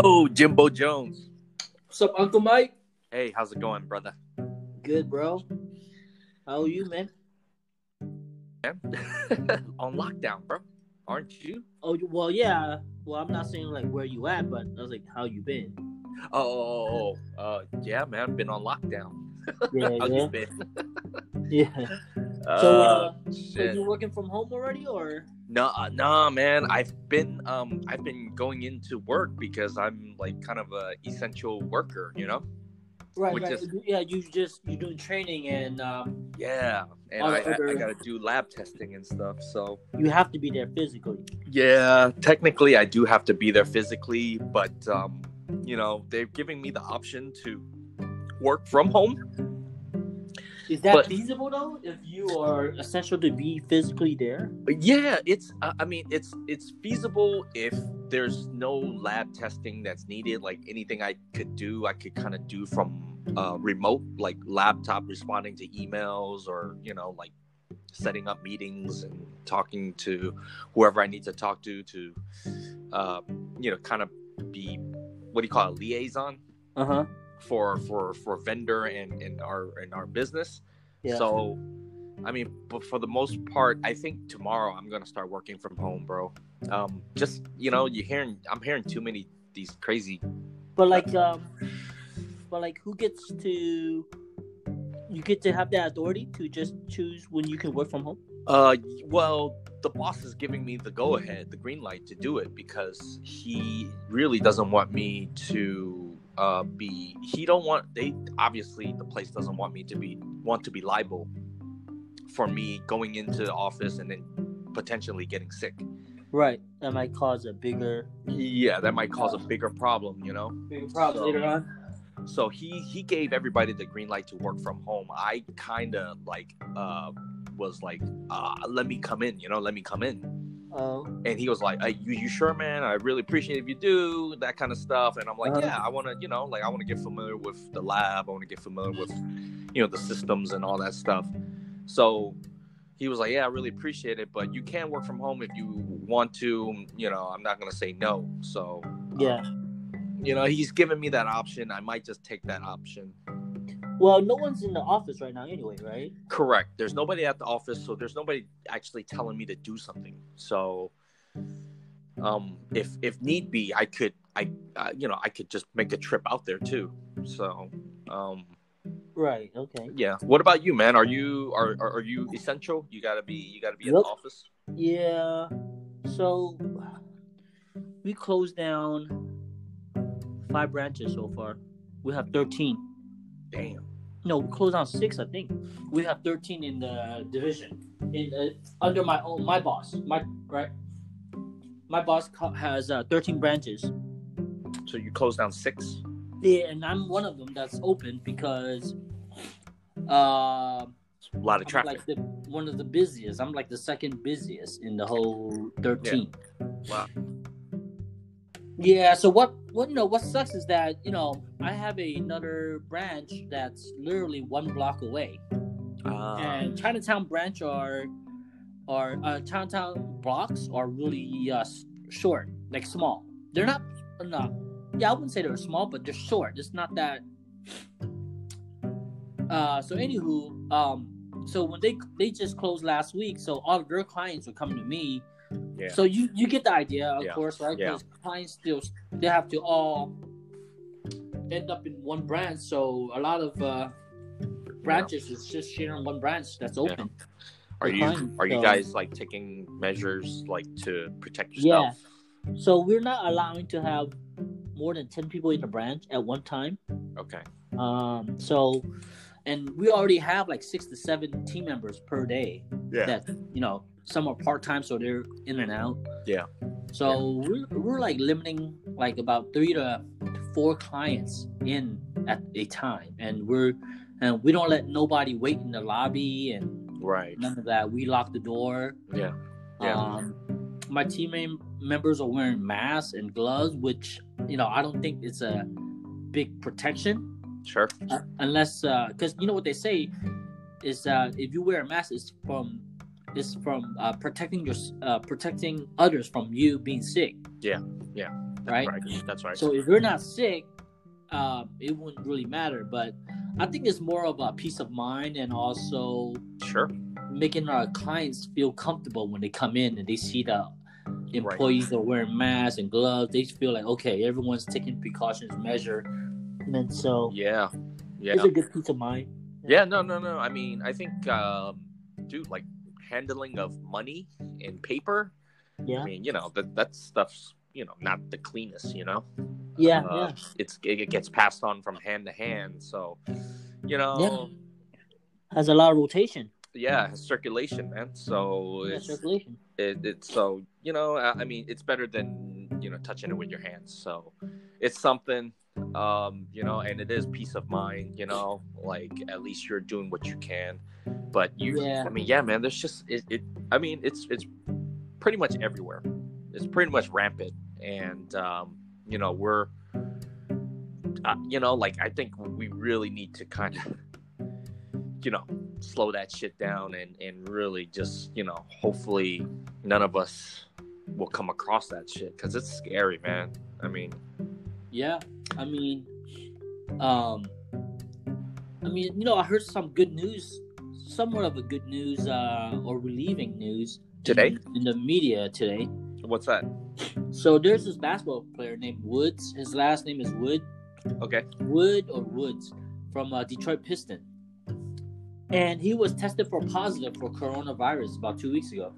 Yo, Jimbo Jones. What's up, Uncle Mike? Hey, how's it going, brother? Good, bro. How are you, man? Man, on lockdown, bro. Aren't you? Oh, well, yeah. Well, I'm not saying like where you at, but I was like, how you been? Oh, oh, oh, uh, yeah, man. Been on lockdown. Yeah, How yeah, you been? yeah. So, uh, so you working from home already, or? No, uh, no, man. I've been, um, I've been going into work because I'm like kind of a essential worker, you know? Right, Which right. is- Yeah, you just you're doing training, and um, Yeah, and I, the I, I gotta do lab testing and stuff. So you have to be there physically. yeah, technically I do have to be there physically, but um, you know, they're giving me the option to work from home. Is that But- feasible though? If you are essential to be physically there? Yeah, it's. Uh, I mean, it's it's feasible if there's no lab testing that's needed. Like anything I could do, I could kind of do from uh, remote, like laptop responding to emails, or you know, like setting up meetings and talking to whoever I need to talk to to, uh, you know, kind of be what do you call it, liaison Uh huh. For for for vendor and and our and our business. Yeah. So, I mean, but for the most part, I think tomorrow I'm gonna start working from home, bro. Um, just you know, you're hearing I'm hearing too many these crazy. But like, um, but like, who gets to? You get to have that authority to just choose when you can work from home. Uh, well, the boss is giving me the go ahead, the green light to do it because he really doesn't want me to uh be. He don't want they obviously the place doesn't want me to be want to be liable for me going into the office and then potentially getting sick. Right. That might cause a bigger, Yeah, that might cause a bigger problem, you know. bigger problem So- later on. So he he gave everybody the green light to work from home. I kind of like uh was like, uh, let me come in, you know, let me come in. Oh, And he was like, hey, you you sure, man? I really appreciate if you do that kind of stuff. And I'm like, Uh-huh. yeah, I want to, you know, like I want to get familiar with the lab. I want to get familiar with, you know, the systems and all that stuff. So he was like, yeah, I really appreciate it, but you can work from home if you want to. You know, I'm not gonna say no. So yeah. you know he's giving me that option i might just take that option Well, no one's in the office right now, anyway, right? correct there's nobody at the office so there's nobody actually telling me to do something so um if if need be i could i uh, you know i could just make a trip out there too so um Right. Okay. yeah what about you man are you are are, are you essential you gotta be you gotta be in Yep. the office Yeah. So we closed down five branches so far. We have thirteen. damn No, we closed down six, I think. We have thirteen in the division. In uh, under my own my boss, my right. My boss has uh, thirteen branches. so you close down six Yeah, and I'm one of them that's open because uh, a lot of I'm traffic like the one of the busiest. I'm like the second busiest in the whole thirteen. wow Yeah. So what? What you know? What sucks is that you know I have another branch that's literally one block away, uh, and Chinatown branch are are uh, Chinatown blocks are really uh, short, like small. They're not not. Yeah, I wouldn't say they're small, but they're short. It's not that. Uh, so anywho, um, so when they they just closed last week, so all of their clients were coming to me. Yeah So you you get the idea, of Yeah. course, right? Yeah. Because clients still they have to all end up in one branch. So a lot of uh, branches is just sharing one branch that's open. are you client, are you guys like taking measures like to protect yourself? Yeah. So we're not allowing to have more than ten people in the branch at one time. okay Um, so, and we already have like six to seven team members per day. Yeah. That you know, some are part time, so they're in and out. Yeah. So we're we're like limiting like about three to four clients in at a time, and we're and we don't let nobody wait in the lobby and right none of that. We lock the door. yeah Yeah. Um, my team members are wearing masks and gloves, which you know I don't think it's a big protection sure uh, unless because you know what they say is uh, if you wear a mask, it's from it's from uh, protecting your uh, protecting others from you being sick. Yeah, yeah. right? Right. That's right. So if you're not sick, um, it wouldn't really matter. But I think it's more of a peace of mind and also sure. making our clients feel comfortable when they come in and they see the employees are wearing masks and gloves. They feel like okay, everyone's taking precautions measure, and so Yeah. Yeah. it's a good peace of mind. Yeah, no, no, no. I mean, I think, um, dude, like handling of money and paper. Yeah, I mean, you know, that that stuff's you know not the cleanest. You know, yeah, Uh, yeah. it's it gets passed on from hand to hand. So, you know, Has a lot of rotation. yeah, has circulation, man. So Yeah, it's circulation. it, it's so you know, I I mean, it's better than you know touching it with your hands. So it's something. Um, you know, and it is peace of mind, you know, like at least you're doing what you can. But you Yeah. I mean, yeah, man, there's just it, it I mean, it's it's pretty much everywhere. It's pretty much rampant. And um, you know, we're uh, you know, like I think we really need to kind of you know, slow that shit down and and really just, you know, hopefully none of us will come across that shit cuz it's scary, man. I mean, Yeah, I mean, um, I mean, you know, I heard some good news, somewhat of a good news uh, or relieving news Today? in, in the media today. what's that? So there's this basketball player named Woods. His last name is Wood, Okay. Wood or Woods, from uh, Detroit Piston, and he was tested for positive for coronavirus about two weeks ago.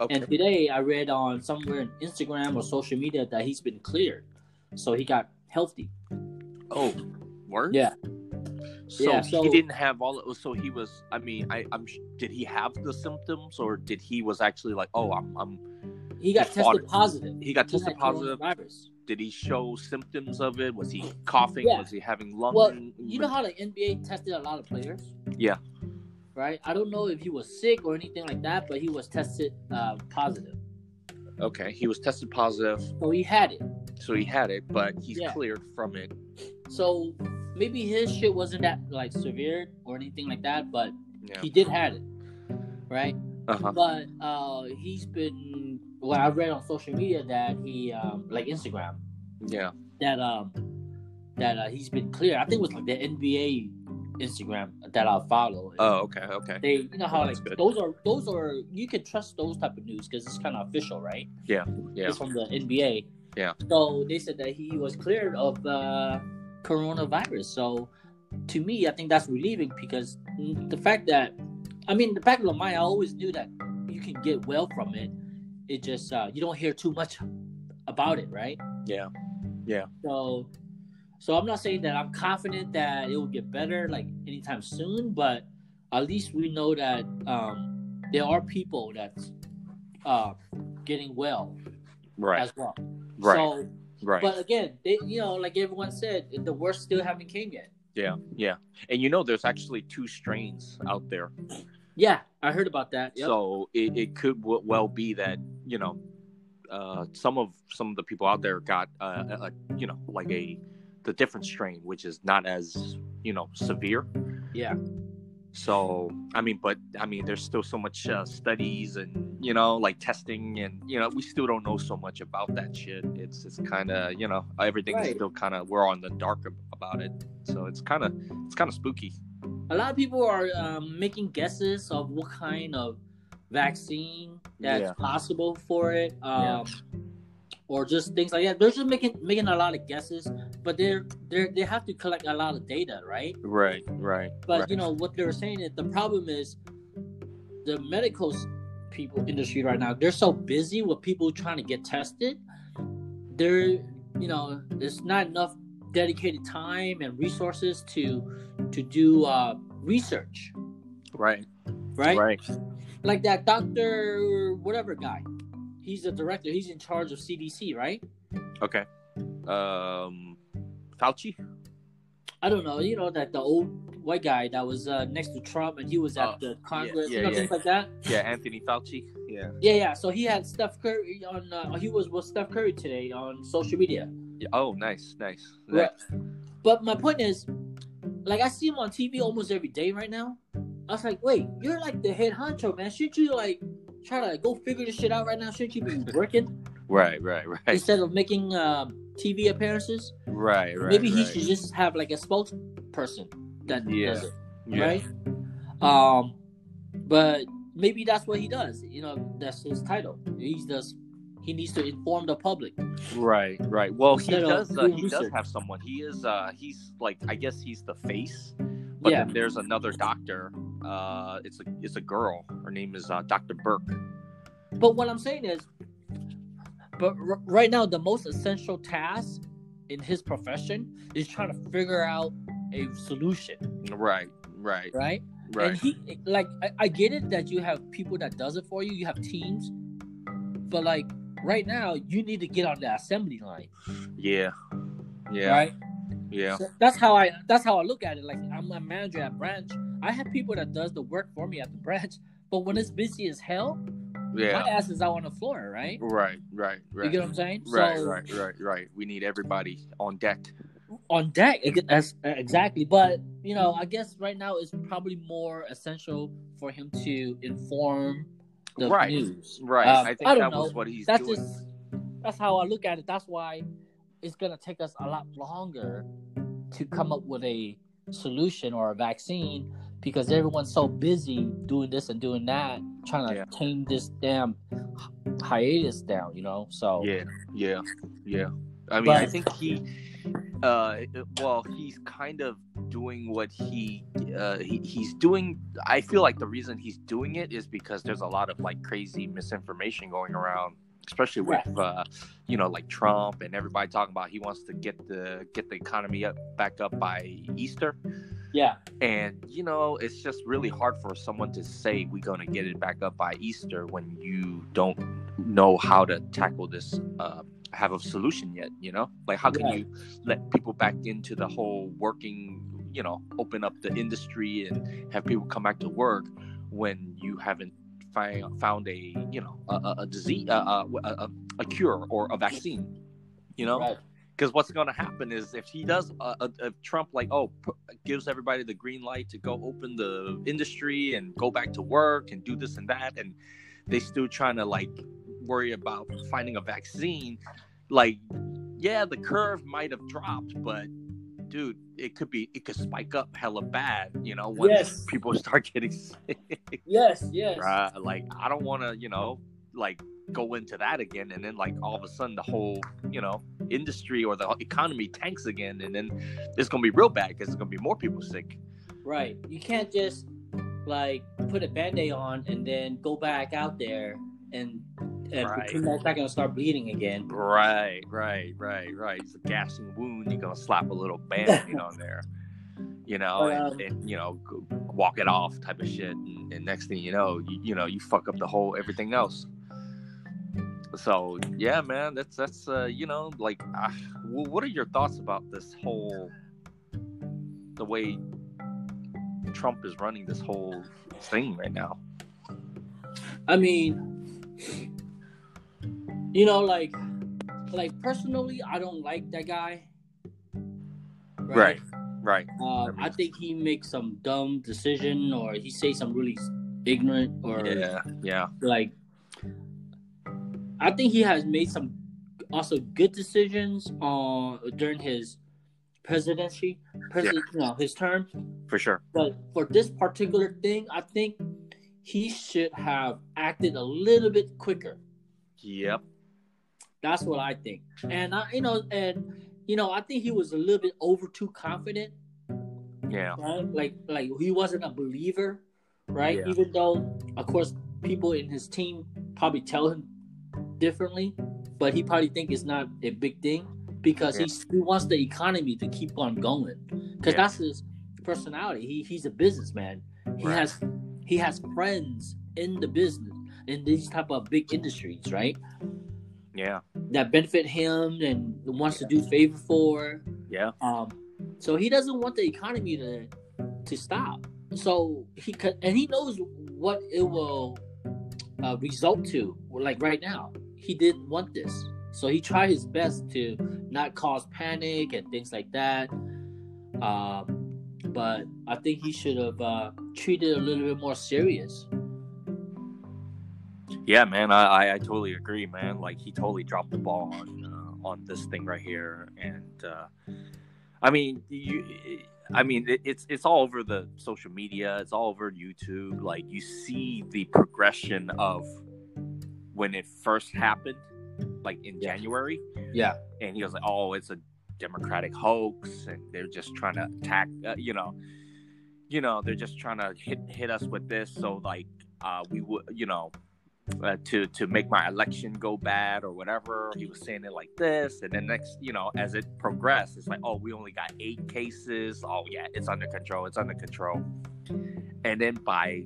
Okay. And today I read on somewhere in Instagram or social media that he's been cleared, so he got healthy. oh, word? Yeah. So, Yeah, he so- didn't have all. So he was. I mean, I, I'm. Did he have the symptoms, or did he was actually like, oh, I'm. I'm He got He fought tested it. positive. he got tested had positive. Did he show symptoms of it? Was he coughing? Yeah. Was he having lung? Well, you know how the NBA tested a lot of players, Yeah. right? I don't know if he was sick or anything like that, but he was tested uh, positive, Okay, he was tested positive, so he had it. so he had it, but he's Yeah. cleared from it. So maybe his shit wasn't that like severe or anything like that, but Yeah. he did had it, right? Uh huh. But uh, he's been. Well, I read on social media that he, um, like Instagram, Yeah. that um, that uh, he's been clear. I think it was like the NBA Instagram that I follow. Oh, okay. Okay. they you know how like good. those are those are you can trust those type of news because it's kind of official right Yeah. Yeah. it's from the nba Yeah. so they said that he was cleared of the coronavirus so to me i think that's relieving because the fact that i mean the fact of the mind i always knew that you can get well from it it just uh, you don't hear too much about it right Yeah. Yeah. so so i'm not saying that i'm confident that it will get better like anytime soon but at least we know that um there are people that's uh getting well Right. as well Right. so right. but again they you know like everyone said the worst still haven't came yet yeah. Yeah. And you know, there's actually two strains out there. yeah i heard about that yep. So it, it could w- well be that you know, uh, some of some of the people out there got uh, a, a you know like a the different strain, which is not as you know severe. yeah So I mean, but I mean, there's still so much uh, studies and you know like testing and you know we still don't know so much about that shit. It's it's kind of you know everything's Right. still kind of we're on the dark about it. So it's kind of it's kind of spooky. a lot of people are um, making guesses of what kind of vaccine that's Yeah. possible for it um, Yeah. Or just things like that they're just making making a lot of guesses but they're they they have to collect a lot of data right Right. Right. but right. you know what they're saying is the problem is the medical people industry right now they're so busy with people trying to get tested there you know there's not enough dedicated time and resources to to do uh, research right. right? Right. like that doctor whatever guy he's the director he's in charge of cdc right Okay. Um, Fauci. i don't know you know that the old white guy that was uh, next to trump and he was at Oh, the congress yeah, you know yeah. things like that Yeah, Anthony Fauci. Yeah. Yeah, yeah. So he had Steph Curry on. Uh, he was with Steph Curry today on social media. yeah. Oh, nice, nice. Right. But my point is, like, I see him on TV almost every day right now. I was like, wait, you're like the head honcho, man. Should you like try to go figure this shit out right now? Shouldn't you be working Right, right, right, instead of making um, TV appearances? right, right. Maybe he right. should just have like a spokesperson that Yeah. does it, Yeah. right? Um, but maybe that's what he does. You know, that's his title. He does. He needs to inform the public. Right, right. Well, he does. Uh, he does have someone. He is. Uh, he's like. I guess he's the face. But Yeah. then there's another doctor. Uh, it's a it's a girl. Her name is uh, Dr. Birx. But what I'm saying is, but r- right now the most essential task in his profession is trying to figure out a solution, Right, right, right? right. And he like I, I get it that you have people that does it for you, you have teams, but like right now you need to get on the assembly line, yeah, yeah, right? yeah, So that's how I that's how I look at it. Like I'm a manager at branch. I have people that does the work for me at the branch, but when it's busy as hell, yeah. my ass is out on the floor, right? Right, right, right. You get what I'm saying? Right, So- right, right, right. We need everybody on deck. on deck as- exactly but you know i guess right now it's probably more essential for him to inform the Right, news Right. Um, I think I that was what he's that's doing. just that's how i look at it that's why it's gonna take us a lot longer to come up with a solution or a vaccine because everyone's so busy doing this and doing that trying to Yeah. tame this damn hiatus down you know so Yeah, yeah, yeah. I mean, I think he, uh, well, he's kind of doing what he, uh, he, he's doing. I feel like the reason he's doing it is because there's a lot of like crazy misinformation going around, especially with, uh, you know, like Trump and everybody talking about he wants to get the get the economy up back up by Easter. Yeah And you know, it's just really hard for someone to say we're going to get it back up by Easter when you don't know how to tackle this, uh, have a solution yet. You know, like how can Right. you let people back into the whole working? You know, open up the industry and have people come back to work when you haven't fi- found a you know a, a, a disease, a, a, a, a cure or a vaccine. You know, right because what's going to happen is if he does uh, uh, if trump like oh p- gives everybody the green light to go open the industry and go back to work and do this and that and they still trying to like worry about finding a vaccine like yeah the curve might have dropped but dude it could be it could spike up hella bad you know when Yes. people start getting sick yes yes right? Like, I don't want to, you know, like go into that again, and then like all of a sudden the whole, you know, industry or the economy tanks again, and then it's gonna be real bad because there's gonna be more people sick. Right. You can't just like put a band-aid on and then go back out there and and Right. pretend that's not gonna start bleeding again. Right, right, right, right. It's a gashing wound. You're gonna slap a little band-aid on there, you know, But, and, um, and you know, walk it off type of shit, and, and next thing you know, you, you know, you fuck up the whole everything else. So yeah, man, that's that's uh, you know, like, uh, what are your thoughts about this whole, the way Trump is running this whole thing right now? I mean, you know, like, like personally, I don't like that guy. Right, right, Uh, I think he makes some dumb decision, or he say some really ignorant, or yeah, yeah, like. I think he has made some also good decisions on during his presidency, president, you know, his term. for sure. But for this particular thing, I think he should have acted a little bit quicker. Yep. That's what I think. And I, you know, and you know, I think he was a little bit over too confident, Yeah. right? Like, like he wasn't a believer, right? Yeah. Even though, of course, people in his team probably tell him differently, but he probably think it's not a big thing because Yeah. he's, he wants the economy to keep on going because Yeah. that's his personality. He he's a businessman. He Right. has he has friends in the business in these type of big industries, right? Yeah. That benefit him and wants to do favor for. Yeah. Um, so he doesn't want the economy to to stop. So he could, and he knows what it will uh, result to. Like right now, he didn't want this, so he tried his best to not cause panic and things like that. Um, but I think he should have uh, treated it a little bit more serious. Yeah, man, I, I, I totally agree, man. Like he totally dropped the ball on uh, on this thing right here, and uh, I mean, you, I mean, it, it's it's all over the social media, it's all over YouTube. Like you see the progression of when it first happened, like in Yeah. January, Yeah. and he was like, "Oh, it's a Democratic hoax, and they're just trying to attack, uh, you know, you know, they're just trying to hit hit us with this, so like, uh, we would, you know." Uh, to to make my election go bad or whatever he was saying it like this and then next you know as it progressed it's like oh we only got eight cases oh yeah it's under control it's under control and then by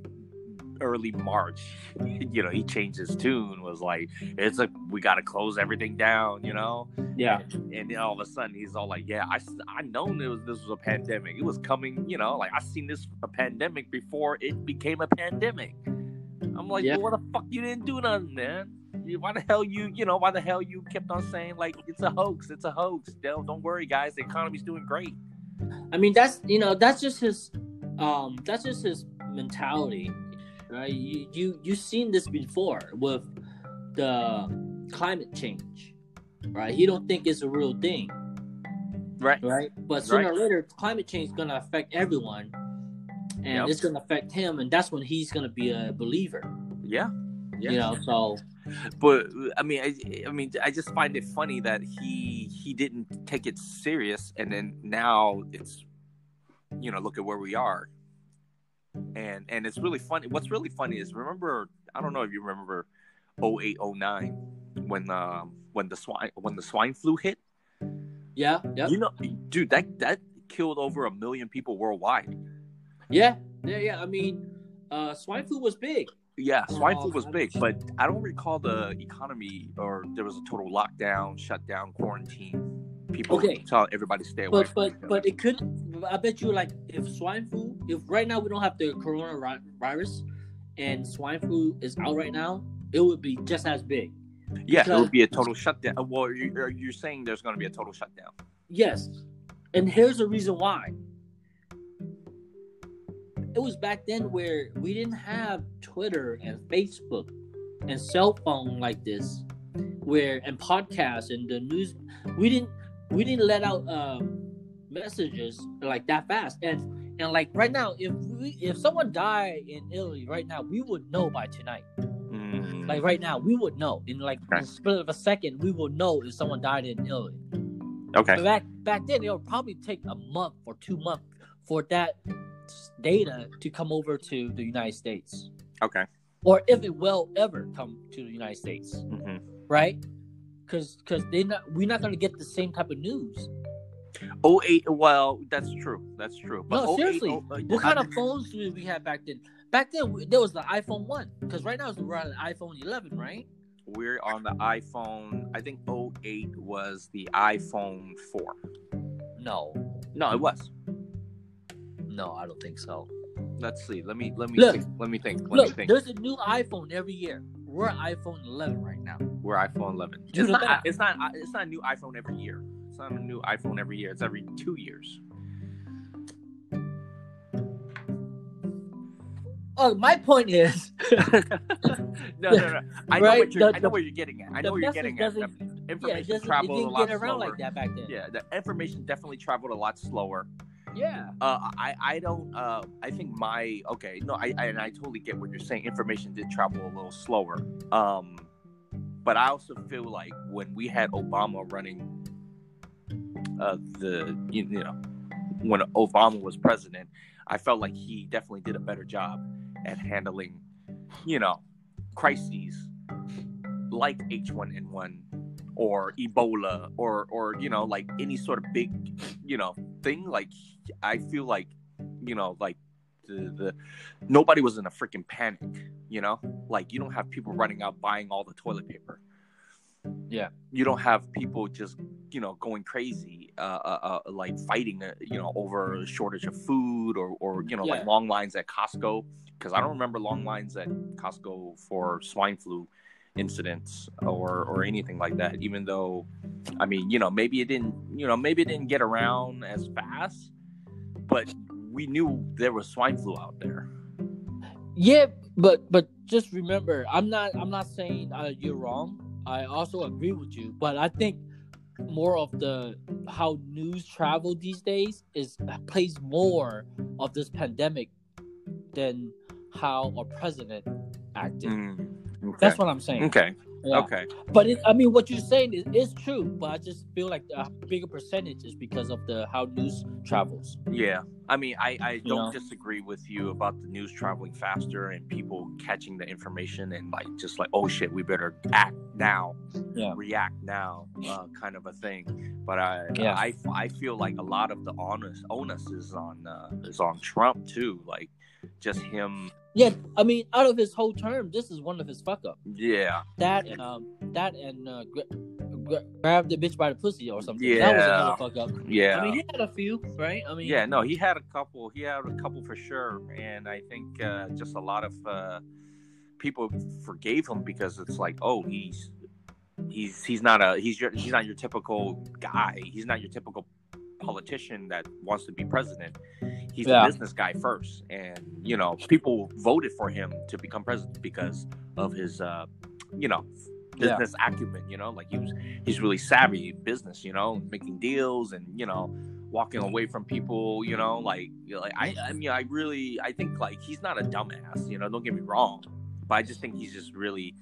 early march you know he changed his tune was like it's like we got to close everything down you know? Yeah. and then all of a sudden he's all like yeah I I known it was this was a pandemic. It was coming you know like i seen this a pandemic before it became a pandemic. I'm like Yeah. well, what the fuck you didn't do nothing man. You- why the hell you you know why the hell you kept on saying like it's a hoax it's a hoax don't, don't worry guys the economy's doing great. I mean, that's you know, that's just his, um, that's just his mentality, right? You you you've seen this before with the climate change, right? He don't think it's a real thing, right right? But sooner Right. or later, climate change is gonna affect everyone, and Yep. it's gonna affect him, and that's when he's gonna be a believer, yeah yeah you know. So but I mean, I, I mean, I just find it funny that he he didn't take it serious, and then now it's, you know, look at where we are, and and it's really funny. What's really funny is remember, I don't know if you remember, 0809 when um when the swine when the swine flu hit. yeah, yeah, You know, dude, that that killed over a million people worldwide. yeah, yeah, yeah. I mean, uh, swine flu was big. Yeah, swine flu Oh, was big, but I don't recall the economy or there was a total lockdown, shutdown, quarantine. People Okay. tell everybody stay away. But but but it could. I bet you like if swine flu. If right now we don't have the coronavirus, and swine flu is out right now, it would be just as big. yeah, it would be a total shutdown. Uh, Well, you- you're, you're saying there's going to be a total shutdown. Yes, and here's the reason why. It was back then where we didn't have Twitter and Facebook and cell phone like this, where and podcasts and the news. We didn't we didn't let out um, messages like that fast. And and like right now, if we if someone died in Italy right now, we would know by tonight. Mm, Like right now, we would know in like Okay. a split of a second. We will know if someone died in Italy. okay. But back back then, it would probably take a month or two months for that data to come over to the United States, Okay. or if it will ever come to the United States, hmm right? Because because they not we're not gonna get the same type of news. Oh eight. Well, that's true. That's true. No, 08, seriously. oh, uh, What kind I- of phones did we have back then? Back then, we- there was the iPhone one. Because right now we're on an iPhone 11, right? We're on the iPhone. I think 08 was the iPhone 4. No, No, it was. no, I don't think so. Let's see. Let me let me Look. think. Let me think. Let me think. there's a new iPhone every year. We're iPhone 11 right now. We're iPhone 11. Do It's not, it's not. It's not a new iPhone every year. It's not a new iPhone every year. It's every two years. Oh, my point is, no, no, no. I know Right, what you're. the- I know where you're getting at. I know where you're getting at. The Information doesn't, traveled a lot get around slower. like that back then. Yeah, the information definitely traveled a lot slower. Yeah. Uh, I, I don't. Uh, I think my okay. No, I, I and I totally get what you're saying. Information did travel a little slower. Um, but I also feel like when we had Obama running, uh, the you, you know, when Obama was president, I felt like he definitely did a better job at handling, you know, crises like H1N1 or Ebola or or you know like any sort of big you know thing like I feel like you know like the the nobody was in a freaking panic you know? Like you don't have people running out buying all the toilet paper. Yeah. you don't have people just you know going crazy uh, uh, uh like fighting uh, you know over a shortage of food or or you know like long lines at Costco. Because I don't remember long lines at Costco for swine flu incidents or or anything like that even though i mean you know maybe it didn't you know maybe it didn't get around as fast but we knew there was swine flu out there Yeah, but but just remember, I'm not I'm not saying uh, you're wrong. I also agree with you, but I think more of the how news travel these days is plays more of this pandemic than how a president acted. Mm, okay. That's what I'm saying. okay. Yeah. Okay. But it, I mean, what you're saying is, is true. But I just feel like a bigger percentage is because of the how news travels. Yeah. I mean, I, I don't know? disagree with you about the news traveling faster and people catching the information and like just like, oh shit, we better act now, Yeah. react now, uh, kind of a thing. But I, Yeah. I, I feel like a lot of the onus onus is on uh, is on Trump too. Like, just him. Yeah. I mean, out of his whole term, this is one of his fuck up. Yeah. That and um, that and uh, gra- gra- grab the bitch by the pussy or something. Yeah. That was Yeah. another fuck up. Yeah. I mean, he had a few, right? I mean, yeah, no, he had a couple. He had a couple for sure, and I think uh, just a lot of uh, people forgave him because it's like, oh, he's he's he's not a he's your he's not your typical guy. He's not your typical politician that wants to be president. He's Yeah. a business guy first, and you know, people voted for him to become president because of his, uh, you know, Yeah. business acumen. You know, like he was he's really savvy business. You know, making deals and you know walking away from people, you know, like you know, like I I mean I really I think like he's not a dumbass, you know, don't get me wrong. But I just think he's just really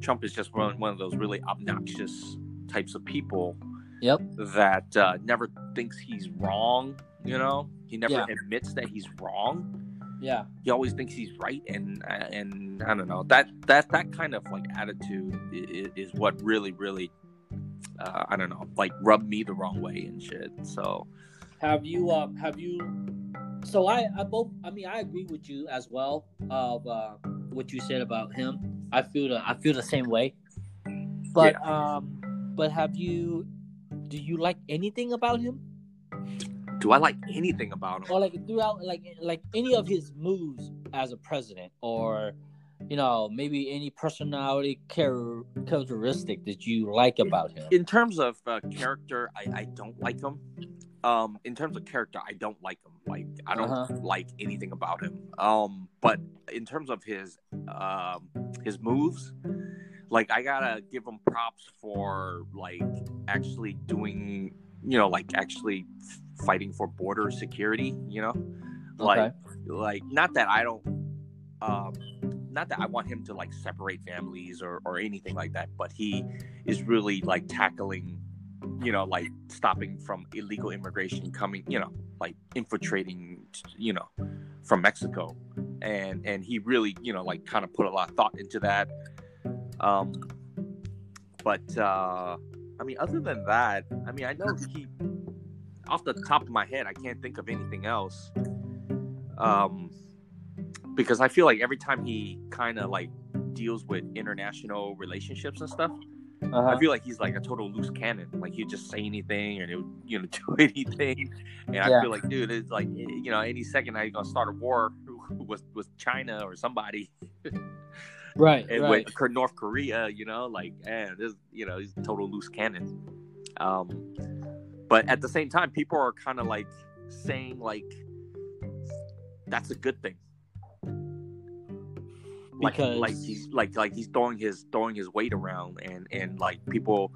Trump is just one, one of those really obnoxious types of people Yep. that uh, never thinks he's wrong, you know? He never Yeah. admits that he's wrong. Yeah. He always thinks he's right and uh, and I don't know. That that that kind of like attitude is, is what really really uh, I don't know, like rubbed me the wrong way and shit. So, Have you um have you so I I both I mean I agree with you as well of uh what you said about him. I feel the I feel the same way. But um but have you do you like anything about him? do I like anything about him? Or like throughout like like any of his moves as a president or you know, maybe any personality char- characteristic that you like about him. in terms of uh, character, I, I don't like him. Um, in terms of character, I don't like him. Like I don't Uh-huh. like anything about him. Um, but in terms of his um, his moves, like I gotta give him props for like actually doing, you know, like actually fighting for border security. You know, like Okay. like not that I don't um not that I want him to like separate families or or anything like that, but he is really like tackling you know like stopping from illegal immigration coming, you know, like infiltrating you know from Mexico. And and he really, you know, like kind of put a lot of thought into that. Um but uh I mean other than that, I mean I know he off the top of my head I can't think of anything else. Um because I feel like every time he kind of like deals with international relationships and stuff, Uh-huh. I feel like he's like a total loose cannon. Like he'd just say anything and it would, you know, do anything. And I feel like, dude, it's like, eh, you know, any second now you're gonna start a war with with China or somebody, Right, and right. with North Korea, you know, like, man, this, you know, he's a total loose cannon. Um, but at the same time, people are kind of like saying like that's a good thing. like Because like he's like like he's throwing his throwing his weight around and and like people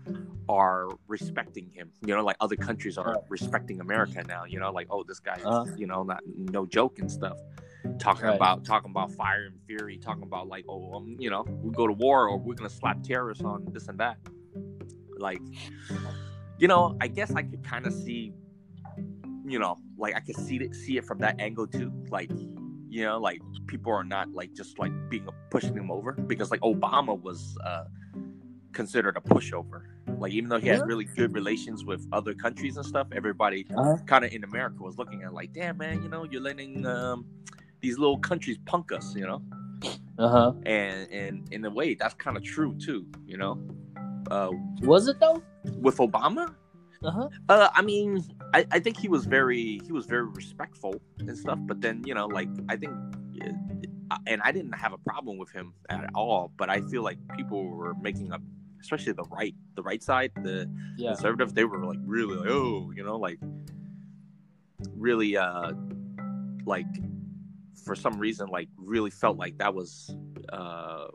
are respecting him you know like other countries are Right. respecting america now you know like oh this guy's Uh-huh. you know not no joke and stuff talking Right. about talking about fire and fury talking about like oh um, you know we go to war or we're gonna slap tariffs on this and that like you know i guess i could kind of see you know like i could see it see it from that angle too like you know like people are not like just like being pushing him over because like obama was uh considered a pushover like even though he had really good relations with other countries and stuff everybody Uh-huh. kind of in america was looking at like damn man you know you're letting um these little countries punk us you know Uh-huh. and and in a way that's kind of true too you know uh Was it though? with obama Uh-huh. uh, I mean, I, I think he was very he was very respectful and stuff. But then you know, like I think, uh, and I didn't have a problem with him at all. But I feel like people were making up, especially the right the right side, the Yeah. conservatives. They were like really like oh, you know, like really uh like for some reason like really felt like that was uh,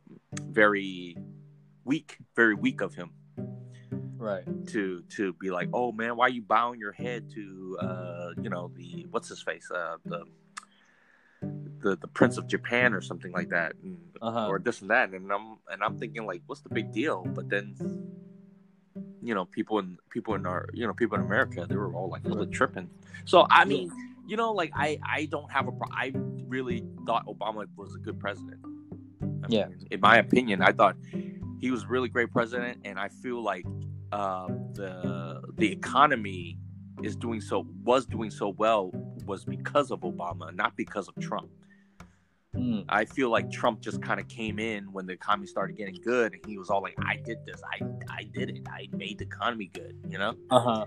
very weak, very weak of him Right. to to be like, oh man, why are you bowing your head to uh, you know the what's his face uh, the the the Prince of Japan or something like that, and, Uh-huh. or this and that, and I'm and I'm thinking like, what's the big deal? But then, you know, people in people in our you know people in America, they were all like really tripping. So I mean, you know, like I I don't have a pro- I really thought Obama was a good president. I Yeah. mean, in my opinion, I thought he was a really great president, and I feel like uh, the the economy is doing so was doing so well was because of Obama, not because of Trump. Mm. I feel like Trump just kind of came in when the economy started getting good, and he was all like, "I did this. I I did it. I made the economy good." You know. Uh huh.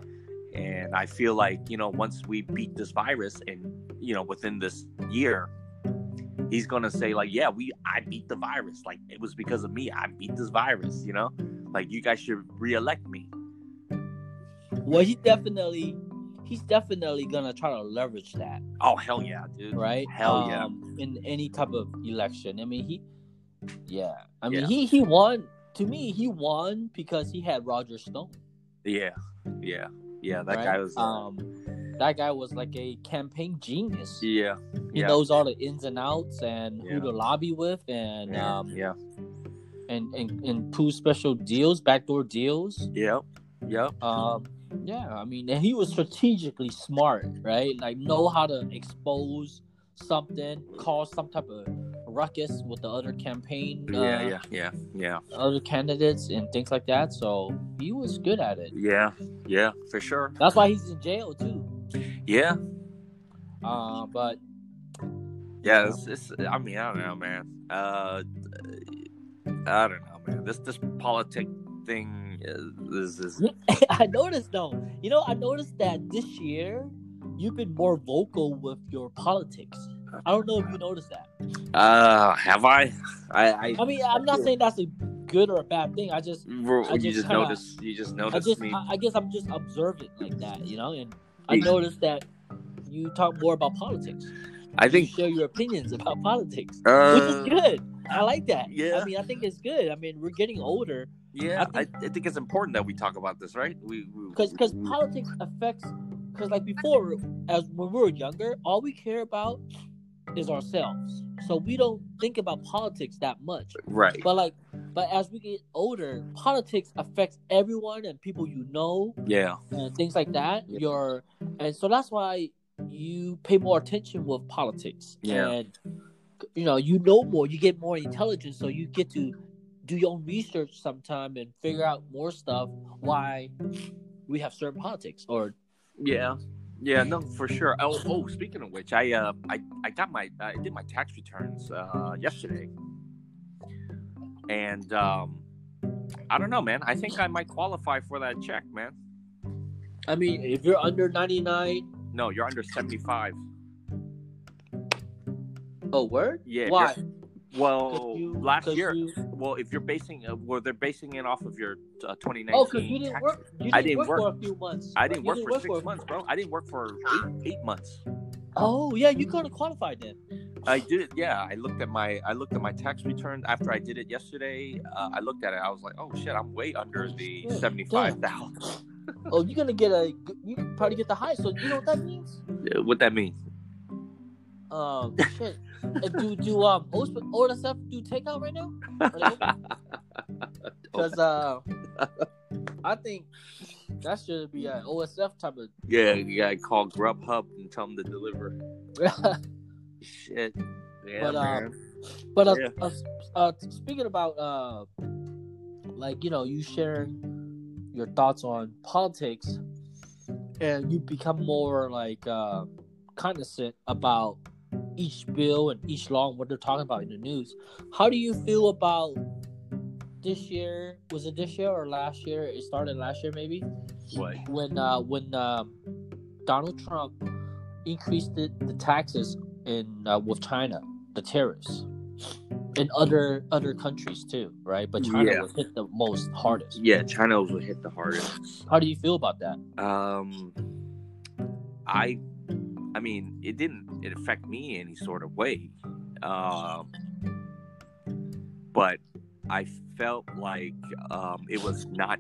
And I feel like you know once we beat this virus, and you know within this year, he's gonna say like, "Yeah, we I beat the virus. Like it was because of me. I beat this virus." You know, like you guys should reelect me. Well, he definitely, he's definitely gonna try to leverage that, Oh hell yeah, dude. right? Hell yeah. Um, in any type of election, I mean, he, yeah, I mean, Yeah. he he won. To me, he won because he had Roger Stone. Yeah, yeah, yeah. That right? guy was. Uh, um, that guy was like a campaign genius. yeah, He yeah, knows all the ins and outs and Yeah. who to lobby with, and yeah, um, yeah, and and and pull special deals, backdoor deals. yep, yep. Um, yeah, I mean, and he was strategically smart, right? Like know how to expose something, cause some type of ruckus with the other campaign, uh, Yeah, yeah, yeah, yeah, other candidates and things like that. So he was good at it. yeah, yeah, for sure. That's why he's in jail too. Yeah, Uh, but yeah. It's, it's. I mean, I don't know, man. Uh, I don't know, man. This this politic thing is is. I noticed though, you know, I noticed that this year you've been more vocal with your politics. I don't know if you noticed that. Uh, have I? I. I, I mean, I'm not saying that's a good or a bad thing. I just, you I just, just notice. You just I just, me. I, I guess I'm just observant like that, you know. And I noticed that you talk more about politics. I You think. share your opinions about politics, Uh, which is good. I like that. yeah. I mean, I think it's good. I mean, we're getting older Yeah, I I, I think it's important that we talk about this, right? We because because politics affects because like before as when we were younger all we care about is ourselves so we don't think about politics that much right. but like but as we get older politics affects everyone and people you know Yeah, and things like that Yeah. your and so that's why you pay more attention with politics Yeah. and you know you know more you get more intelligence so you get to do your own research sometime and figure out more stuff why we have certain politics or yeah, yeah. No, for sure. Oh, oh. Speaking of which, I uh, I I got my I did my tax returns uh yesterday, and um, I don't know, man. I think I might qualify for that check, man. i mean if you're under 99 No, you're under seventy five. oh word Yeah. why Well, you- last year. you- Well, if you're basing, uh, well, they're basing it off of your uh, 2019. oh because you didn't work you didn't, I didn't work, work. for a few months I didn't You work for six a- months, bro. I didn't work for eight, eight months. oh yeah you're gonna qualify then I did. Yeah, I looked at my I looked at my tax return after I did it yesterday. Uh, I looked at it. I was like, oh shit, I'm way under the Yeah, seventy five thousand. oh you're gonna get a you probably get the highest so you know what that means What that mean? Um, shit. Do do um OSP OSF do takeout right now? Because uh, I think that should be an OSF type of. yeah, you gotta call Grubhub and tell them to deliver. Shit. Yeah, But, uh, man. but uh, Yeah. uh, uh, speaking about uh, like you know, you sharing your thoughts on politics, and you become more like uh, cognizant about each bill and each law and what they're talking about in the news. How do you feel about this year? Was it this year or last year? It started last year, maybe what? when uh, when um, Donald Trump increased the, the taxes in uh, with China, the tariffs, and other other countries too, right? But China Yeah. was hit the most hardest. Yeah, China was hit the hardest. How do you feel about that? Um, I, I mean, it didn't it affect me any sort of way. Um, but I felt like um, it was not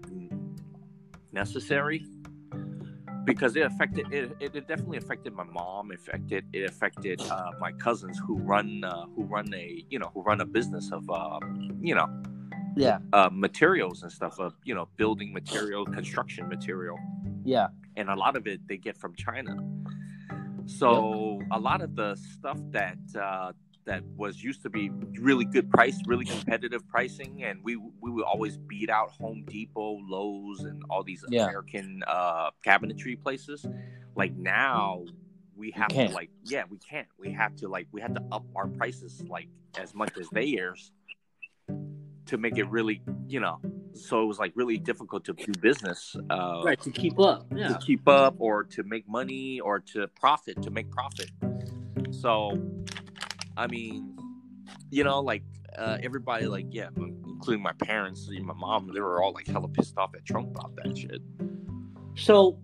necessary because it affected it, it definitely affected my mom affected it affected uh, my cousins who run uh, who run a you know who run a business of uh, you know Yeah. uh, materials and stuff of you know building material construction material Yeah. and a lot of it they get from china so a lot of the stuff that uh, that was used to be really good price really competitive pricing and we we would always beat out home depot lowes and all these Yeah. american uh, cabinetry places. Like now we have to like yeah we can't. We have to like we have to up our prices like as much as theirs to make it really you know so it was like really difficult to do business uh, Right to keep up. Yeah. To keep up or to make money or to profit to make profit so i mean you know like uh, everybody like yeah including my parents my mom they were all like hella pissed off at trump about that shit So.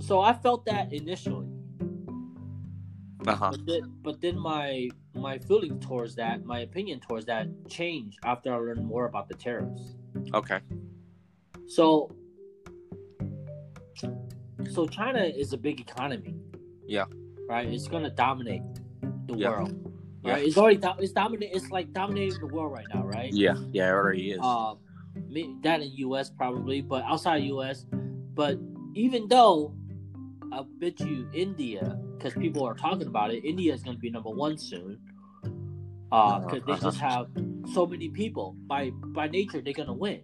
So I felt that initially, uh-huh but then, but then my my feeling towards that, my opinion towards that, changed after I learned more about the tariffs. okay So, so China is a big economy. Yeah. Right. It's gonna dominate the Yeah. world. Yeah. Right. It's already do- it's dominate. It's like dominating the world right now. Right. yeah yeah it already is Uh, that in the U.S. probably, but outside U.S. But even though I bet you India, because people are talking about it, India is gonna be number one soon. Uh, because they Uh-huh. just have so many people. By by nature, they're gonna win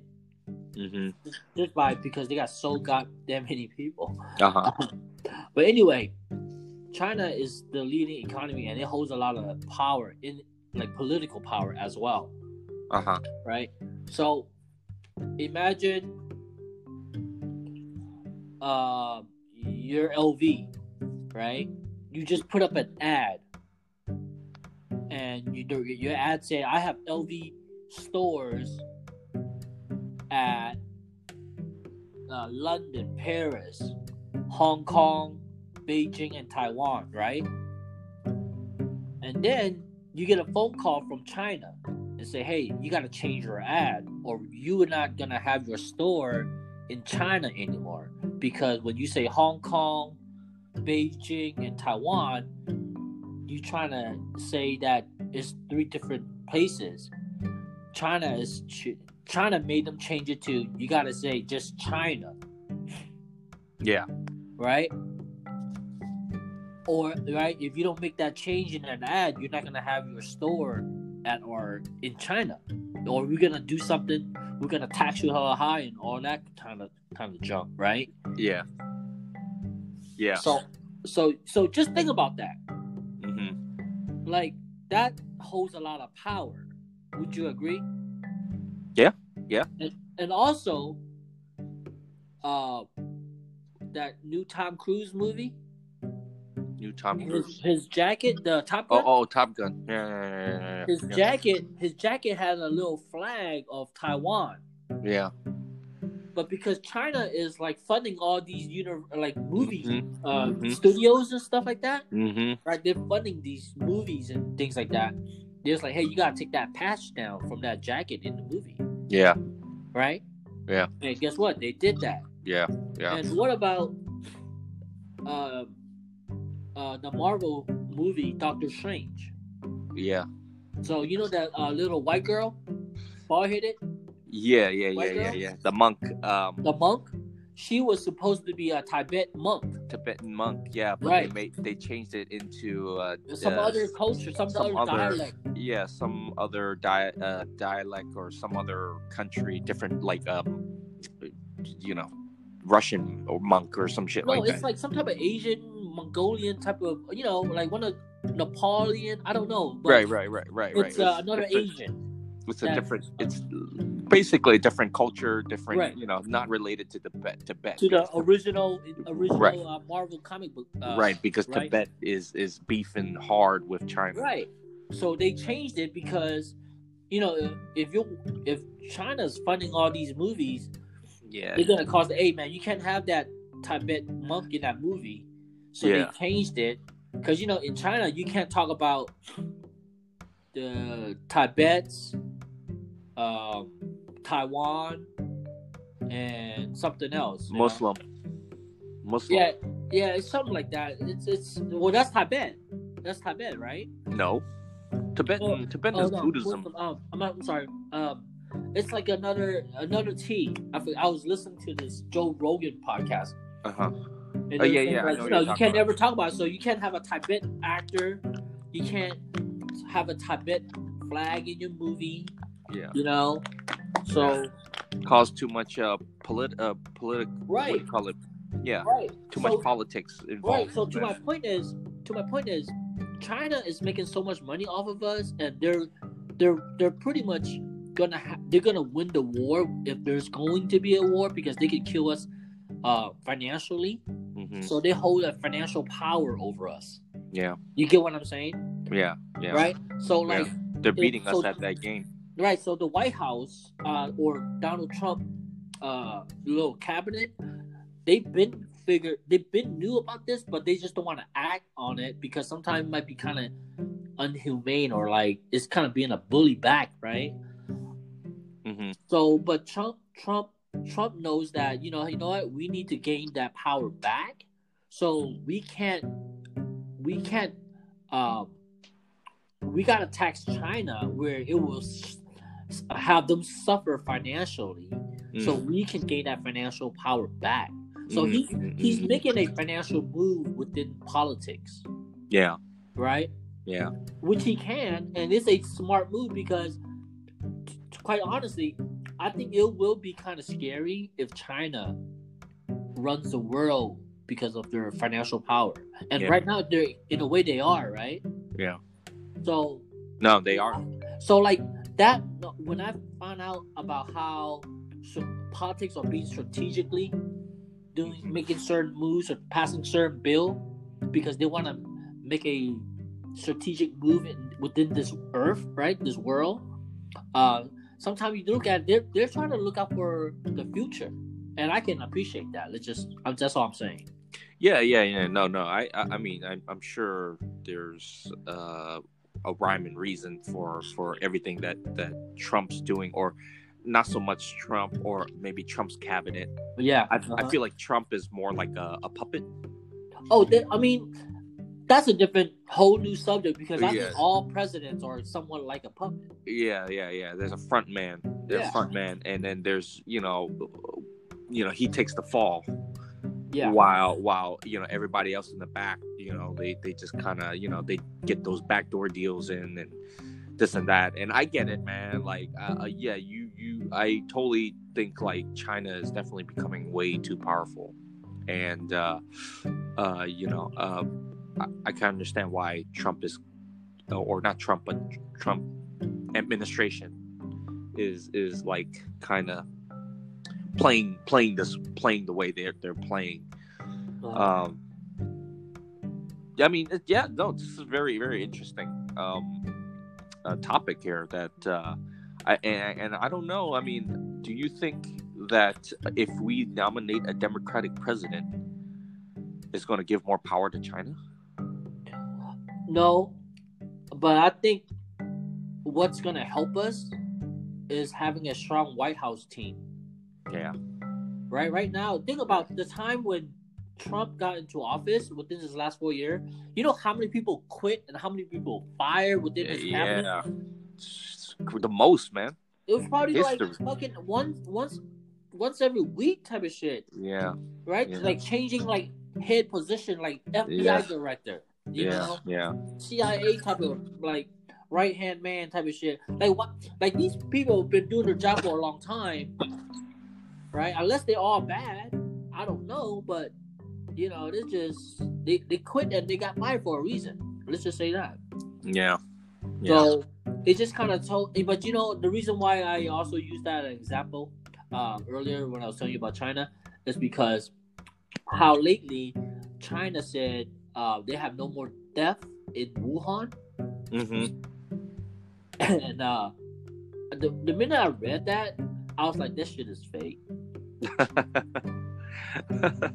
hmm just by because they got so goddamn many people. uh-huh But anyway, China is the leading economy and it holds a lot of power in like political power as well, uh-huh right? So imagine uh your LV, right? You just put up an ad and you do your ad say I have LV stores at uh, London, Paris, Hong Kong, Beijing, and Taiwan, right? And then you get a phone call from China and say, "Hey, you got to change your ad, or you are not gonna have your store in China anymore because when you say Hong Kong, Beijing, and Taiwan, you trying to say that it's three different places. China is China made them change it to you got to say just China, yeah right? Or right, if you don't make that change in an ad, you're not gonna have your store at or in China, or we're gonna do something. We're gonna tax you hella high and all that kind of kind of junk, right? yeah yeah So, so, so just think about that. hmm Like that holds a lot of power. Would you agree? Yeah, yeah. And, and also, uh, that new Tom Cruise movie, new tom his, cruise his jacket, the Top oh Gun, oh top gun yeah, yeah, yeah, yeah, his jacket, his jacket had a little flag of Taiwan. yeah But because China is like funding all these uni- like movie Mhm. uh, Mhm. studios and stuff like that, hmm right? They're funding these movies and things like that. They're just like, hey, you gotta take that patch down from that jacket in the movie, yeah right? Yeah. And guess what? They did that. yeah yeah And what about uh, uh, the Marvel movie Doctor Strange? yeah So you know that uh, little white girl, bald headed, yeah yeah yeah White yeah girl? yeah the monk um the monk. She was supposed to be a Tibet monk, Tibetan monk, yeah, but Right. they made they changed it into uh, some uh, other culture, some, some other, other- dialect. yeah, some other di- uh, dialect or some other country, different like um, you know, Russian or monk or some shit No, like that. No, it's like some type of Asian, Mongolian type of, you know, like one of Napoleon. I don't know. But right, right, right, right, right. It's uh, another different- Asian. It's a different. It's basically a different culture, different. Right. You know, not related to Tibet. Tibet. to the original original Right. uh, Marvel comic book. Uh, right, because right. Tibet is is beefing hard with China. Right. So they changed it because, you know, if- you if China's funding all these movies, Yeah. they're gonna cost. Hey man, you can't have that Tibet monk in that movie. So Yeah. they changed it because you know in China you can't talk about the Tibet's, um, Taiwan, and something else. you know? Muslim. Muslim. Yeah, yeah, it's something like that. It's it's well, that's Tibet. That's Tibet, right? No. Tibetan. Oh, Tibetan Oh is no, Buddhism. Muslim, um, I'm, not- I'm sorry. Um, it's like another another T. I for- I was listening to this Joe Rogan podcast. Uh huh. And Oh, yeah, yeah, Like, know you know, you can't never talk about it. So you can't have a Tibet actor. You can't have a Tibet flag in your movie. Yeah. You know. So Cause too much uh polit uh politic. What do right, you call it? Yeah. right. Too so, much politics involved. Right. So to my point is, to my point is, China is making so much money off of us, and they're they're they're pretty much gonna ha- they're gonna win the war if there's going to be a war because they could kill us uh financially. Mhm. So they hold a financial power over us. Yeah. You get what I'm saying, Yeah. Yeah. right? So like. They're beating so- us at that game. Right. So the White House uh, or Donald Trump uh, little cabinet, they've been figured they've been knew about this, but they just don't want to act on it because sometimes it might be kind of unhumane or like it's kind of being a bully back, right? hmm So, but Trump, Trump, Trump knows that you know, you know what, we need to gain that power back. So we can't, we can't, um, we gotta tax China where it will have them suffer financially, so Mm-hmm. we can gain that financial power back. So he Mhm. he's Mhm. making a financial move within politics, Yeah. right? Yeah. which he can, and it's a smart move because, t- quite honestly, I think it will be kind of scary if China runs the world because of their financial power. And Yeah. right now, they're in a way they are right. Yeah. So, No, they are. so like that. When I found out about how politics are being strategically doing, making certain moves or passing certain bill because they want to make a strategic move in, within this earth, right? This world. Uh, sometimes you look at it, they're they're trying to look out for the future, and I can appreciate that. It's just that's all I'm saying. Yeah, yeah, yeah. No, no. I, I, I mean, I'm, I'm sure there's uh, a rhyme and reason for for everything that that Trump's doing, or not so much Trump, or maybe Trump's cabinet. Yeah, I, uh-huh. I feel like Trump is more like a, a puppet. Oh, they, I mean, that's a different whole new subject because I Yeah. think all presidents are someone like a puppet. Yeah, yeah, yeah. There's a front man. There's Yeah. a front man, and then there's you know, you know, he takes the fall. Yeah. While while you know everybody else in the back, you know, they they just kind of you know they get those backdoor deals in and this and that. And I get it, man. Like, uh, uh, yeah, you you I totally think like China is definitely becoming way too powerful, and uh, uh, you know, uh, I, I can understand why Trump is, or not Trump, but Trump administration is is like kind of playing playing this playing the way they're they're playing. Um, I mean, yeah, no, this is very very interesting um, uh, topic here. That uh, I and, and I don't know. I mean, do you think that if we nominate a Democratic president, is going to give more power to China? No, but I think what's gonna help us is having a strong White House team. Yeah, right right now think about the time when trump got into office within his last four years you know how many people quit and how many people fired within his cabinet yeah, the most, man. it was probably like History. fucking once once once every week type of shit Yeah, right Yeah. like changing like head position like fbi Yeah. director you yeah, know? yeah, cia type of like right hand man type of shit. Like what like these people have been doing their job for a long time right? Unless they're all bad i don't know but you know they just they, they quit and they got fired for a reason. Let's just say that. Yeah, yeah. so it just kind of told but you know the reason why i also used that example um, earlier when i was telling you about china is because how lately china said uh, they have no more death in wuhan hmm and uh, the, the minute I read that, I was like, this shit is fake.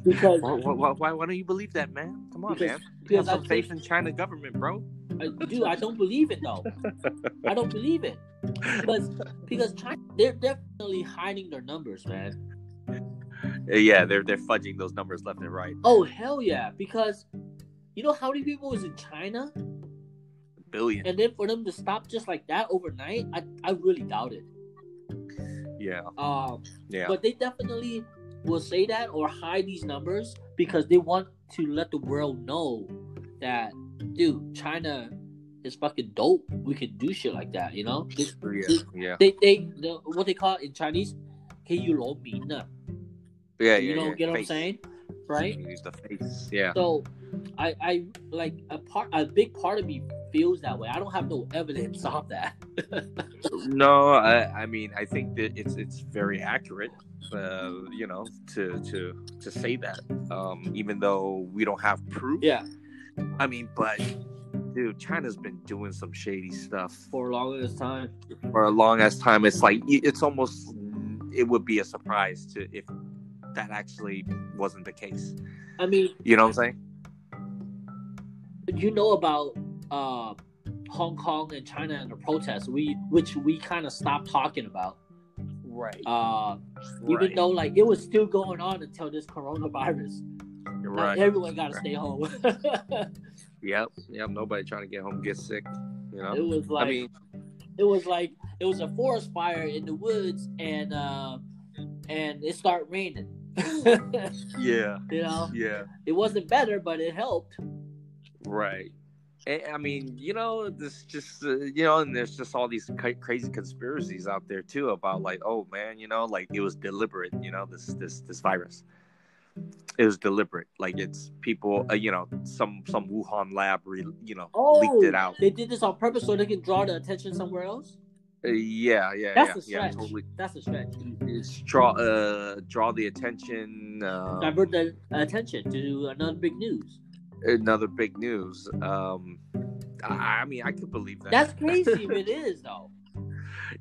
Because why, why, why, why don't you believe that, man? Come on, Because- man. Because I some faith in China government, bro. I, dude, I don't believe it though. I don't believe it because because China they're definitely hiding their numbers, man. Yeah, they're they're fudging those numbers left and right. Oh hell yeah! Because you know how many people is in China, Billion. and then for them to stop just like that overnight, I I really doubt it. Yeah, Um, yeah. but they definitely will say that or hide these numbers because they want to let the world know that, dude, China is fucking dope. We can do shit like that, you know. They yeah, yeah, they, they the, what they call it in Chinese, 可以有名的. yeah, You yeah. know, yeah. get what I'm Face. saying, right? Use the face. Yeah. So, I I like a part a big part of me feels that way. I don't have no evidence of that. No, I, I mean, I think that it's it's very accurate. Uh, you know, to to to say that, um, even though we don't have proof. yeah, I mean, but dude, China's been doing some shady stuff for a long as time. for a long as time. It's like it's almost it would be a surprise to if that actually wasn't the case. I mean, You know what I'm saying? You know about uh, Hong Kong and China and the protests, we which we kind of stopped talking about. Right. Uh, even though like it was still going on until this coronavirus. You're Now, right. everyone got to stay home. Yep. Yep. Nobody trying to get home get sick. You know. it was like I mean, it was like it was a forest fire in the woods, and uh, and it started raining. yeah. you know, Yeah. it wasn't better, but it helped. Right. I I mean, you know, this just, uh, you know, and there's just all these ca- crazy conspiracies out there too about like, oh man, you know, like it was deliberate, you know, this this this virus. It was deliberate. Like it's people, uh, you know, some some Wuhan lab, re, you know, Oh, leaked it out. They did this on purpose so they can draw the attention somewhere else. Uh, yeah, yeah, That's yeah, a yeah, stretch. totally. That's a stretch. It's draw uh draw the attention. Uh, Divert the attention to another big news. Another big news. Um, I, I mean, I could believe that. That's crazy if it is though.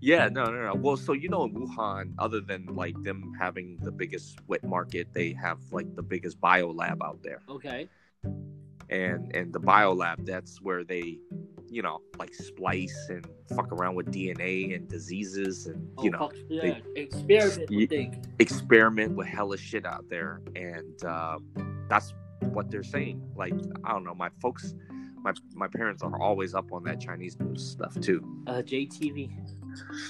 Yeah, no, no, no. Well, so you know, in Wuhan, other than like them having the biggest wet market, they have like the biggest bio lab out there, Okay. and and the bio lab, that's where they, you know, like splice and fuck around with DNA and diseases, and Oh, you know, fuck, yeah. experiment Ye- with things. experiment with hella shit out there, and uh, that's what they're saying. Like, I don't know, my folks. My, my parents are always up on that Chinese news stuff too. Uh, JTV.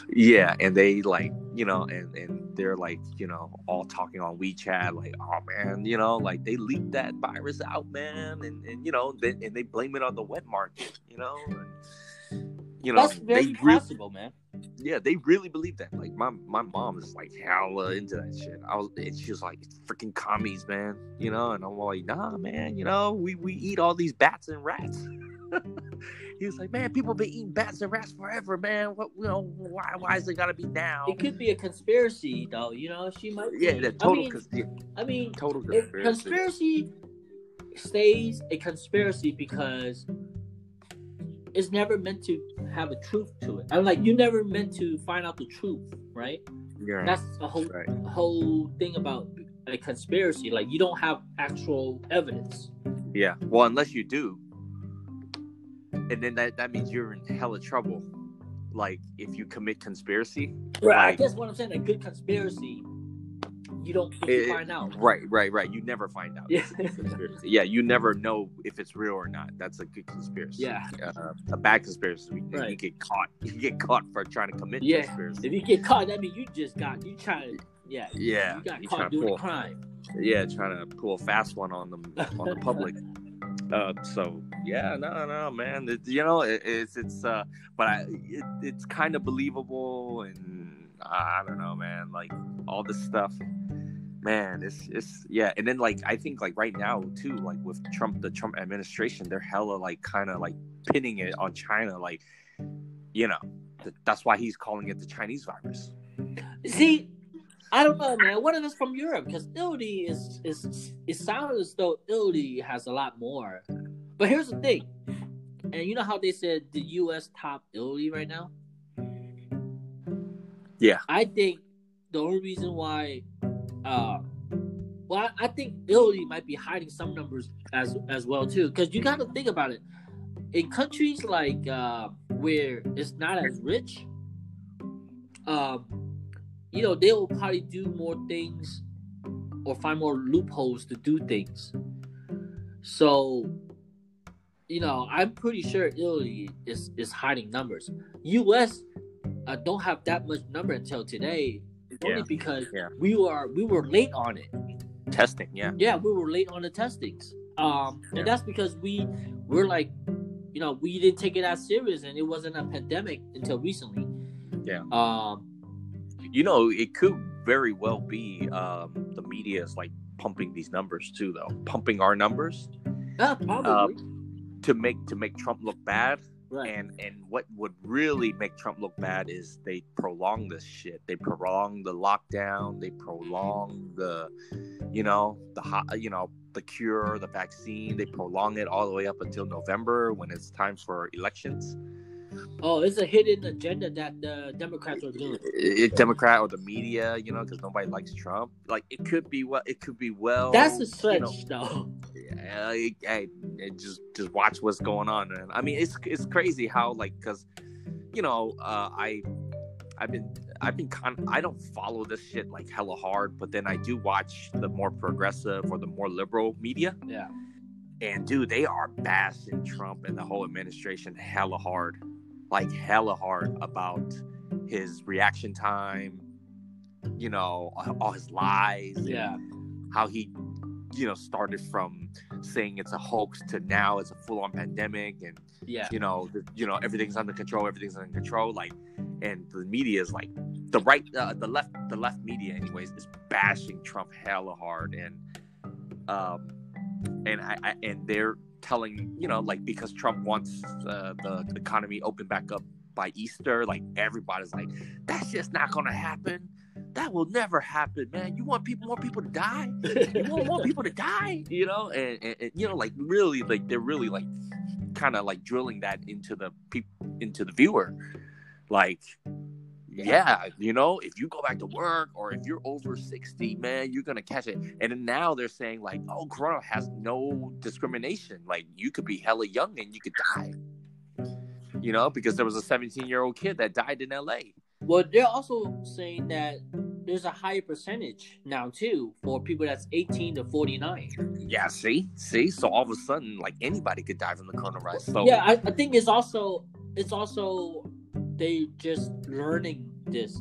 Yeah, and they like, you know, and and they're like, you know, all talking on WeChat, like, oh man, you know, like they leaked that virus out, man, and and you know, they, and they blame it on the wet market, you know, and, you know, That's very they really, possible, man. Yeah, they really believe that. Like my my mom is like hella into that shit. I was, and she was like, freaking commies, man, you know, and I'm like, nah, man, you know, we we eat all these bats and rats. he was like, man, people have been eating bats and rats forever, man. What you know, why why is it gotta be now? It could be a conspiracy, though. You know, she might. Yeah, be- the I mean, cons- yeah, I mean, total conspiracy. conspiracy stays a conspiracy because it's never meant to have a truth to it. I'm like, you never meant to find out the truth, right? Yeah, That's a whole right. whole thing about a conspiracy. Like, you don't have actual evidence. Yeah. Well, unless you do, and then that that means you're in hella trouble. Like if you commit conspiracy. Right. I guess what I'm saying, a good conspiracy, you don't to It- find out. Right, right, right. You never find out. Yeah. It's a conspiracy. yeah, you never know if it's real or not. That's a good conspiracy. Yeah. Uh, a bad conspiracy, you, you get caught. You get caught for trying to commit Yeah. conspiracy. If you get caught, that means you just got you trying to yeah. Yeah, You got you caught doing pull, a crime. yeah, trying to pull a fast one on them on the public. Uh, so yeah, no, no, man. It, you know, it, it's it's uh, but I, it, it's kind of believable, and I don't know, man. Like all this stuff, man. It's mm. it's yeah, and then like I think like right now too, like with Trump, the Trump administration, they're hella like kind of like pinning it on China, like you know, th- that's why he's calling it the Chinese virus. See, I don't know, man. One of us from Europe, because Italy is is it sounds as though Italy has a lot more. But here's the thing, and you know how they said the U.S. top Italy right now. Yeah. I think the only reason why uh, well, I, think Italy might be hiding some numbers as as well too, because you got to think about it. In countries like uh, where it's not as rich, um, you know, they will probably do more things or find more loopholes to do things. So, you know, I'm pretty sure Italy is is hiding numbers. U.S. Uh, don't have that much number until today, only Yeah, because yeah. we were we were late on it. Testing, yeah. Yeah, we were late on the testings. Um, Yeah. and that's because we we're like, you know, we didn't take it as serious, and it wasn't a pandemic until recently. Yeah. Um. You know, it could very well be um, the media is like pumping these numbers too, though, pumping our numbers Yeah, probably. to make to make Trump look bad. Right. And and what would really make Trump look bad is they prolong this shit. They prolong the lockdown. They prolong the, you know, the hot, you know, the cure, the vaccine. They prolong it all the way up until November when it's time for elections. Oh, it's a hidden agenda that the Democrats are doing. It, Democrat or the media, you know, because nobody likes Trump. Like it could be what it could be well. That's a stretch, you know, though. yeah, it- hey, it just just watch what's going on. And I mean, it's it's crazy how like because you know uh, I I've been I've been kind I don't follow this shit like hella hard, but then I do watch the more progressive or the more liberal media. Yeah. And dude, they are bashing Trump and the whole administration hella hard, like hella hard about his reaction time. You know, all his lies. and Yeah. how he you know started from saying it's a hoax to now it's a full-on pandemic and Yeah. you know the, you know everything's under control everything's under control like and the media is like the right uh, the left the left media anyways is bashing trump hella hard and um and i, I and they're telling you know like because trump wants uh, the economy open back up by easter like everybody's like that's just not gonna happen. That will never happen man. You want people more people to die? You want more people to die? You know and, and, and, you know like really like they're really like kind of like drilling that into the people into the viewer. Like yeah. You know if you go back to work or if you're over 60 man you're gonna catch it. And then now they're saying like oh corona has no discrimination. Like you could be hella young and you could die. You know because there was a 17 year old kid that died in la Well, they're also saying that there's a higher percentage now too for people that's 18 to 49. yeah see? See? So all of a sudden like anybody could die from the coronavirus so yeah, I, I think it's also it's also they just learning this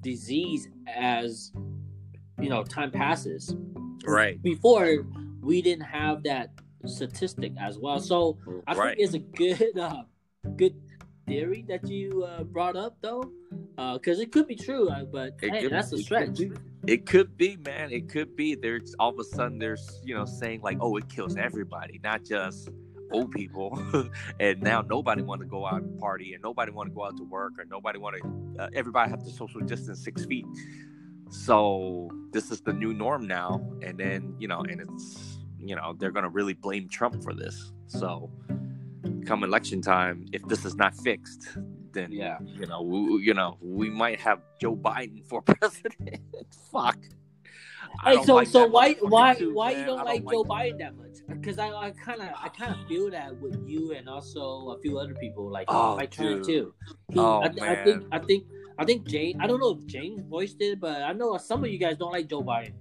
disease as you know time passes. right Before we didn't have that statistic as well, so I right think it's a good uh, good theory that you uh, brought up though, Uh because it could be true, uh, but It hey, could- that's a it could stretch. It could be, man. It could be. There's all of a sudden there's you know saying like, oh, it kills everybody, not just old people. and now nobody want to go out and party, and nobody want to go out to work, or nobody want to. Uh, everybody have to social distance six feet. So this is the new norm now, and then you know, and it's you know they're gonna really blame Trump for this. So come election time, if this is not fixed, then Yeah. you know, we, you know, we might have Joe Biden for president. Fuck. I Hey, don't so like so why why too, why man. you don't I like Joe Biden that much? Because I I kind of I kind of feel that with you and also a few other people like Oh, like Trent too. He- Oh, I, th- I think. I think I think Jane. I don't know if James voiced it, but I know some of you guys don't like Joe Biden.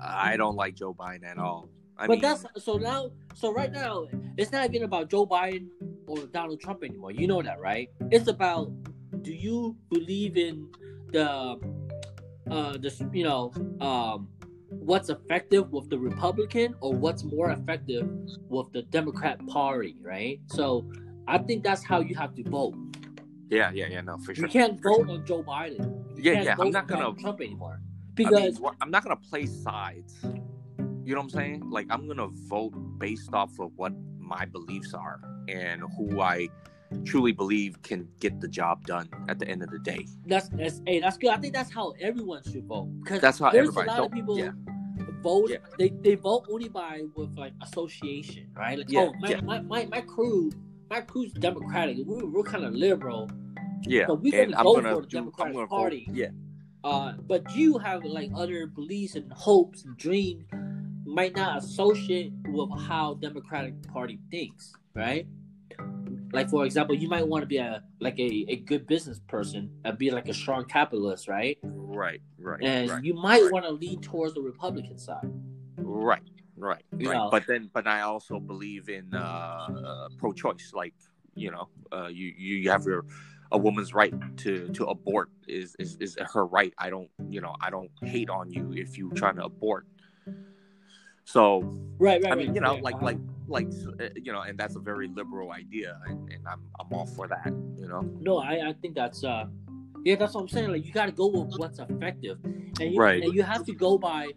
I don't like Joe Biden at all. I but mean, that's so now. So right now, it's not even about Joe Biden or Donald Trump anymore. You know that, right? It's about do you believe in the uh the you know um what's effective with the Republican or what's more effective with the Democrat Party, right? So I think that's how you have to vote. yeah, yeah, yeah, no, for sure. You can't vote on Joe Biden. You Yeah, yeah, I'm not gonna- Trump anymore I mean, because I'm not gonna play sides. You know what I'm saying? Like I'm gonna vote based off of what my beliefs are and who I truly believe can get the job done at the end of the day. that's that's hey that's good. I think that's how everyone should vote because That's how there's everybody a lot of people yeah. vote. Yeah. They they vote only by with like association, right? Like, Yeah, oh, my, yeah. my, my, my crew, my crew's Democratic. We're, we're kind of liberal. Yeah, But we gonna vote for the do. Democratic Party. vote. Yeah, Uh, but you have like other beliefs and hopes and dreams might not associate with how Democratic Party thinks, right? Like for example, you might want to be a like a, a good business person and be like a strong capitalist, right? Right, right, And right, you might right. want to lean towards the Republican side. right, right, You right. know. But then, but I also believe in uh, uh, pro-choice. Like you know, uh, you you have your a woman's right to to abort is, is is her right. I don't you know I don't hate on you if you're trying to abort. So Right, right. I mean, right, you know, like Uh-huh. like like uh, you know, and that's a very liberal idea, and, and I'm I'm all for that. You know, No, I, I think that's uh yeah, that's what I'm saying. Like you gotta go with what's effective. And you Right. and you have to go by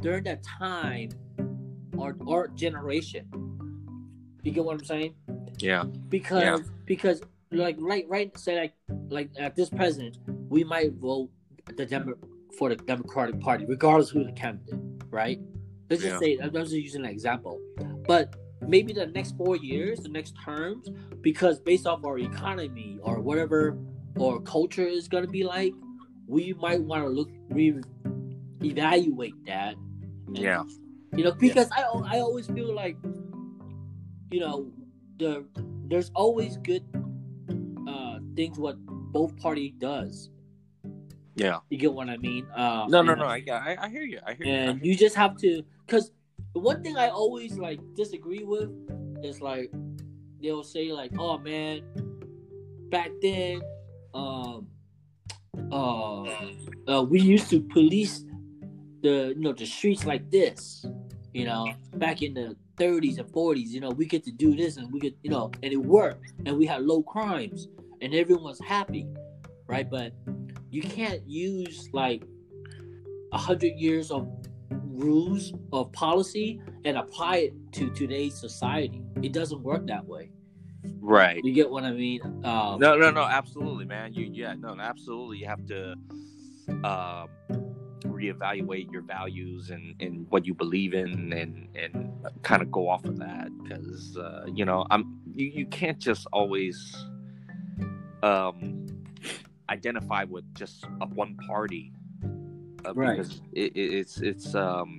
during that time or or generation. You get what I'm saying? yeah, Because Yeah. because like right right say like like at this president, we might vote the Demo- for the Democratic Party, regardless who the candidate, right? Let's just Yeah. say I'm just using an example. But maybe the next four years, the next terms, because based off our economy or whatever or culture is gonna be like, we might want to look re evaluate that. And, yeah, You know, because I I always feel like, you know, the there's always good uh things what both party does. yeah. You get what I mean? Uh, No, no, no. I I, I hear you. I hear you. And you just have to because the one thing i always like disagree with is like they'll say like oh man back then um uh, uh we used to police the you know the streets like this you know back in the 30s and 40s you know we get to do this and we get you know and it worked and we had low crimes and everyone's happy right? But you can't use like a hundred years of rules of policy and apply it to today's society. It doesn't work that way. Right. You get what I mean? Um, No, no, no. Absolutely, man. You, yeah, no, absolutely. You have to um, reevaluate your values and, and what you believe in, and and kind of go off of that because uh, you know I'm you, you can't just always um, identify with just a one party, uh, Right. Because it, it, it's it's um,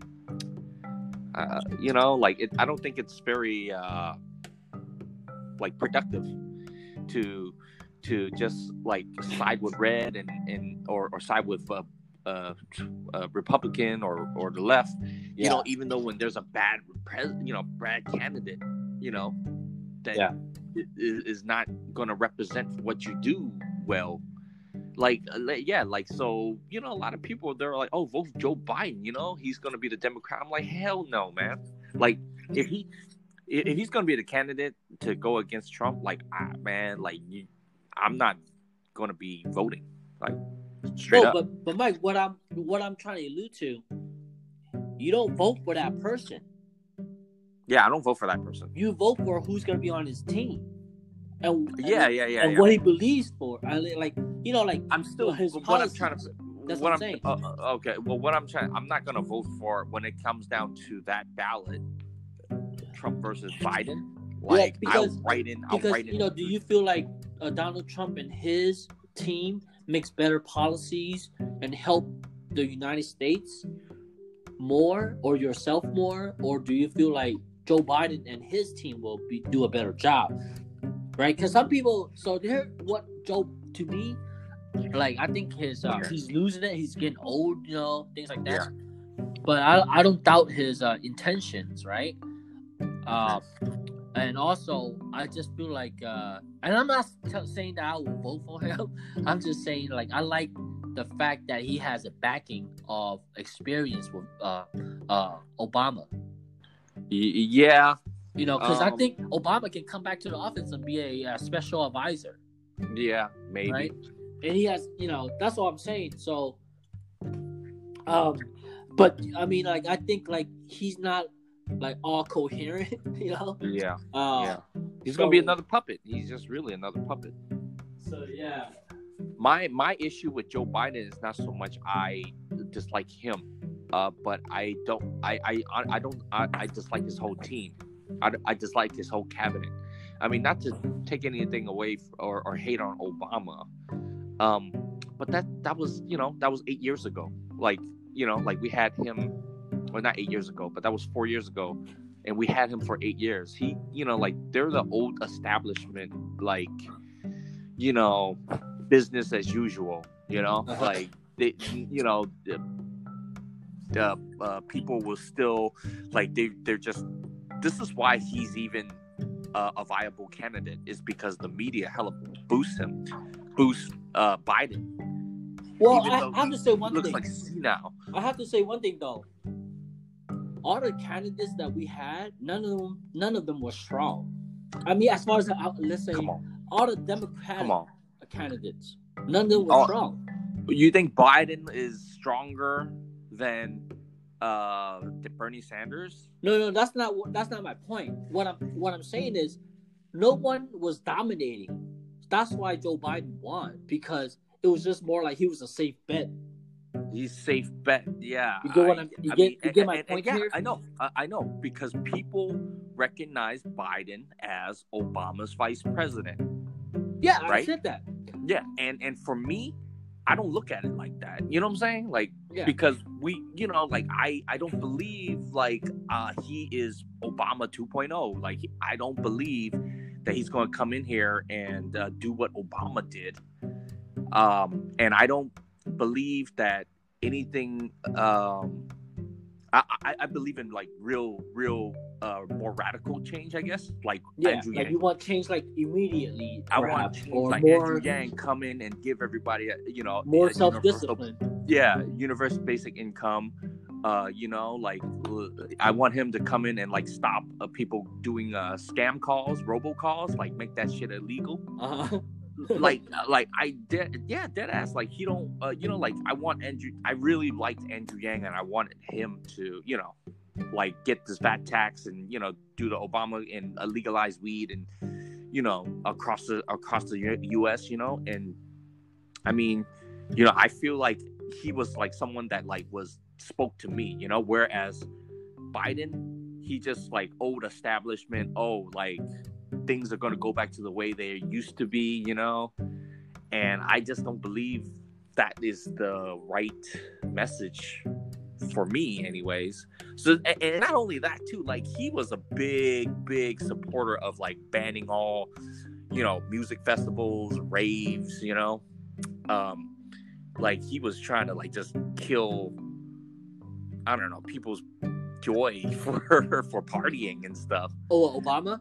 uh, you know like it, I don't think it's very uh, like productive to to just like side with red and and or, or side with uh, uh, uh, Republican or or the left. You Yeah. know, even though when there's a bad pres, you know, bad candidate, you know, that Yeah. i- i- is not going to represent what you do well. Like, uh, yeah, like so, you know, a lot of people they're like, "Oh, vote Joe Biden." You know, he's going to be the Democrat. I'm like, hell no, man. Like, if he if he's going to be the candidate to go against Trump, like, ah, man, like, you, I'm not going to be voting. Like, straight no, up. but but Mike, what I'm what I'm trying to allude to, you don't vote for that person. yeah, I don't vote for that person. You vote for who's gonna be on his team. And Yeah, and, yeah, yeah. and yeah. what he believes for. I like you know like I'm still his what I'm trying to. That's what what I'm saying. uh, uh, okay. Well, what I'm trying, I'm not gonna vote for when it comes down to that ballot, Trump versus Biden. Like I'll because- write in, I'll because write in. you know, do you feel like uh, Donald Trump and his team makes better policies and help the United States more, or yourself more, or do you feel like Joe Biden and his team will be do a better job? Right? Because some people, so they're what Joe to me, like I think his uh, he's losing it. He's getting old, you know, things like that. But I I don't doubt his uh, intentions, right? Uh, and also I just feel like, uh, and I'm not t- saying that I will vote for him. I'm just saying like I like the fact that he has a backing of experience with uh, uh, Obama. Y- yeah, You know, because I Um, think Obama can come back to the office and be a, uh special advisor, yeah, maybe. right? And he has, you know, that's what I'm saying. So, um, but I mean, like I think like he's not like all coherent, you know. Yeah, Uh, yeah. He's gonna be another puppet. He's just really another puppet. So yeah. My my issue with Joe Biden is not so much I dislike him, uh, but I don't I I I don't I, I dislike his whole team. I, I dislike his whole cabinet. I mean, not to take anything away or, or hate on Obama, um, but that that was you know that was eight years ago. Like you know, like we had him, well not eight years ago, but that was four years ago, and we had him for eight years. He, you know, like they're the old establishment, like you know, business as usual. You know, Uh-huh. like they, you know, the, the uh, people will still like they they're just. This is why he's even uh, a viable candidate is because the media hella boosts him, boosts uh, Biden. Well, I, have to say one Looks thing. like senile. I have to say one thing though. All the candidates that we had, none of them, none of them were strong. I mean, as far as uh, let's say all the Democratic candidates, none of them were Oh. strong. You think Biden is stronger than uh Bernie Sanders? No, no, that's not that's not my point. What I'm what I'm saying is, no one was dominating. That's why Joe Biden won because it was just more like he was a safe bet. He's safe bet. Yeah. You get what I- I'm- you I get- mean, you get my and- and point yeah, here? I know. I, I know because people recognize Biden as Obama's vice president. Yeah, I Right? said that. Yeah, and and for me, I don't look at it like that. You know what I'm saying? Like Yeah. because we, you know, like I I don't believe like uh he is Obama 2.0. Like I don't believe that he's going to come in here and uh, do what Obama did. Um and I don't believe that anything um I, I, I believe in like real, real, uh, more radical change. I guess, like Yeah, Andrew like Yang. you want change like immediately, I want change, or like more Andrew Yang come in and give everybody, a, you know, more self discipline. Yeah, universal basic income. Uh, you know, like I want him to come in and like stop uh, people doing uh scam calls, robocalls, like make that shit illegal. Uh-huh. like, uh, like I did, yeah, dead ass. Like he don't, uh, you know, like I want Andrew. I really liked Andrew Yang, and I wanted him to, you know, like get this VAT tax and you know do the Obama and uh, legalize weed and you know across the across the U- U.S. You know, and I mean, you know, I feel like he was like someone that like was spoke to me. You know, whereas Biden, he just like old establishment. Oh, like things are going to go back to the way they used to be. You know, and I just don't believe that is the right message for me anyways so and not only that too like he was a big big supporter of like banning all you know music festivals raves you know um like he was trying to like just kill i don't know people's joy for for partying and stuff Oh, Obama.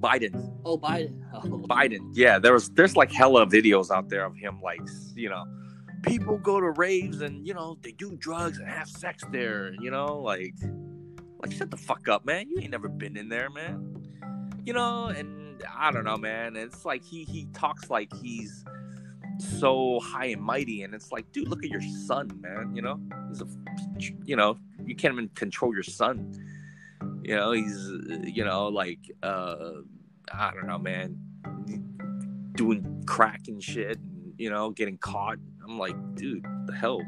biden Oh, Biden. Oh. Biden. Yeah, there was there's like hella videos out there of him like you know, people go to raves and you know they do drugs and have sex there. You know, like like shut the fuck up, man. You ain't never been in there, man. You know, and I don't know, man. It's like he he talks like he's so high and mighty, and it's like, dude, look at your son, man. You know, he's a you know you can't even control your son. You know, he's you know like uh I don't know, man doing crack and shit, and, you know, getting caught. I'm like, dude, the hell.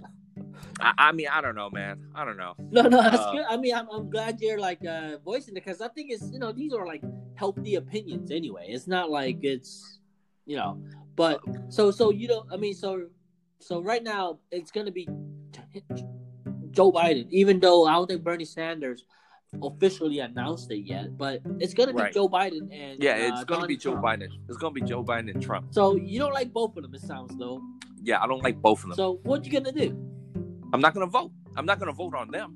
I, I mean, I don't know, man. I don't know. No, no, that's Uh, good. I mean, I'm, I'm glad you're like uh, voicing it because I think it's you know these are like healthy opinions anyway. It's not like it's you know, but so so you don't. I mean, so so right now it's gonna be Joe Biden, even though I don't think Bernie Sanders officially announced it yet, but it's gonna be Right. Joe Biden and Yeah, uh, it's gonna be Donald Joe Trump. Biden. It's gonna be Joe Biden and Trump. So you don't like both of them, it sounds though. Yeah, I don't like both of them. So what you gonna do? I'm not gonna vote. I'm not gonna vote on them.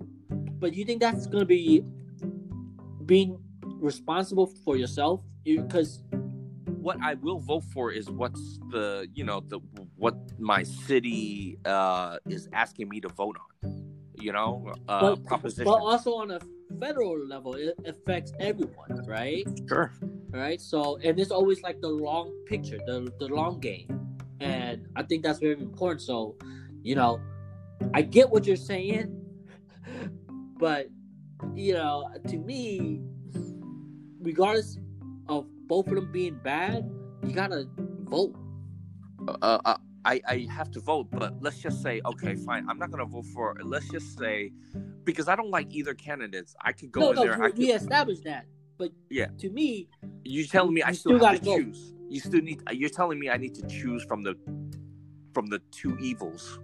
But you think that's gonna be being responsible for yourself? Because What I will vote for is what's the you know the what my city uh is asking me to vote on. You know, uh, but, proposition. but also on a federal level, it affects everyone, right? sure. Right. So and it's always like the long picture, the the long game, and I think that's very important. So, you know, I get what you're saying, but you know, to me, regardless of both of them being bad, you gotta vote. uh, uh, I, I have to vote, but let's just say, okay, fine. I'm not gonna vote for. Let's just say, because I don't like either candidates. I could go no, in no, there. I we, could, we established that. But Yeah. to me, you're telling me I still, still have to vote. choose? You still need. You're telling me I need to choose from the from the two evils.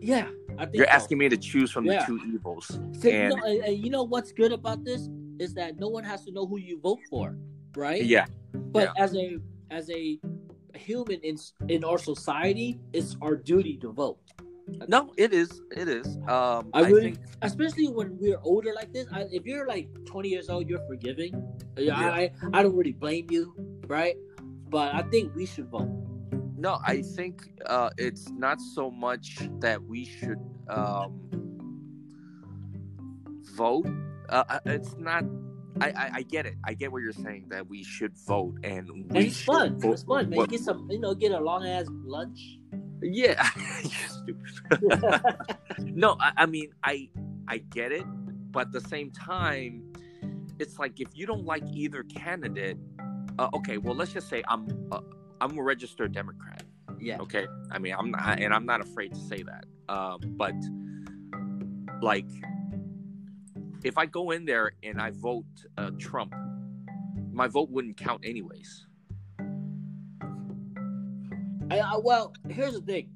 Yeah, I think You're so. asking me to choose from Yeah. the two evils. So, you, know, and, and you know what's good about this is that no one has to know who you vote for, right? Yeah, But as a as a human in in our society, it's our duty to vote. no, it is. It is. Um, I I, really, think especially when we're older like this. I, if you're like 20 years old, you're forgiving. Yeah. I I don't really blame you, right? But I think we should vote. no. I think uh, it's not so much that we should um, vote. Uh, uh, it's not. I, I, I get it. I get what you're saying that we should vote and we And it's should fun. vote- It's fun, man. what- Get some, you know, get a long ass lunch. Yeah, stupid. no, I, I mean I I get it, but at the same time, it's like if you don't like either candidate, uh, okay, well let's just say I'm uh, I'm a registered Democrat. yeah. Okay, I mean I'm not, and I'm not afraid to say that. Um, but like, if I go in there and I vote uh, Trump, my vote wouldn't count anyways. I, I, well, here's the thing.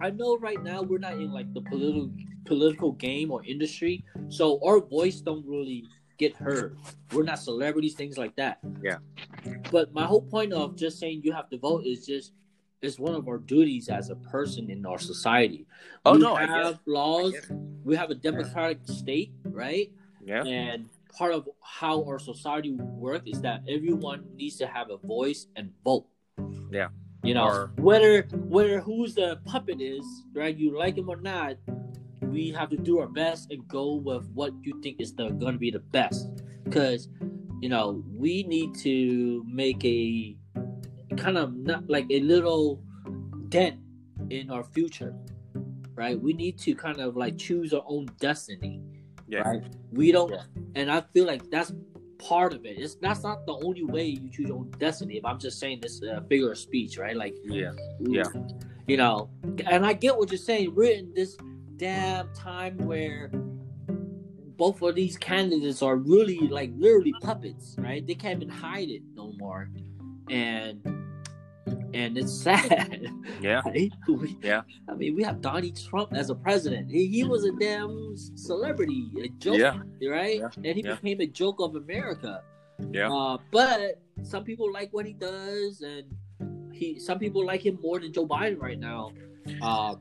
I know right now we're not in like the political political game or industry, so our voice don't really get heard. We're not celebrities, things like that. Yeah. But my whole point of just saying you have to vote is just is one of our duties as a person in our society. Oh, we no, I get have laws. We have a democratic state, right? Yeah. And part of how our society works is that everyone needs to have a voice and vote. Yeah. You know, Or- whether whether who's the puppet is, right? You like him or not, we have to do our best and go with what you think is the going to be the best. Because, you know, we need to make a kind of not like a little dent in our future, right? We need to kind of like choose our own destiny Yeah. right? We don't, Yeah. and I feel like that's part of it. It's that's not the only way you choose your own destiny. If I'm just saying this uh, figure of speech, right? Like, Yeah. Yeah. you know, and I get what you're saying. We're in this damn time where both of these candidates are really like literally puppets, right? They can't even hide it no more, and and it's sad. Yeah. right? We- Yeah. I mean, we have Donald Trump as a president. He, he was a damn celebrity, a joke, Yeah. right? Yeah. And he Yeah. became a joke of America. Yeah. Uh, but some people like what he does, and he some people like him more than Joe Biden right now. Uh,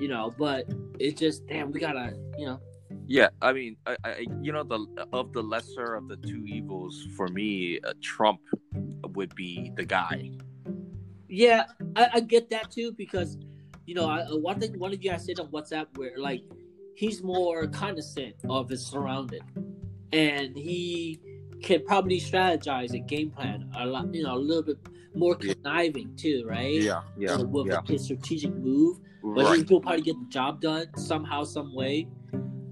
you know, but it's just damn, we gotta, you know, Yeah, I mean, I, I, you know, the of the lesser of the two evils for me, uh, Trump would be the guy. Yeah, I, I get that too because, you know, I, uh, one thing one of you guys said on WhatsApp where like he's more cognizant of his surrounding, and he can probably strategize a game plan a lot, you know, a little bit more conniving too, right? yeah, Uh, with yeah, his strategic move, but right, he will probably get the job done somehow, some way.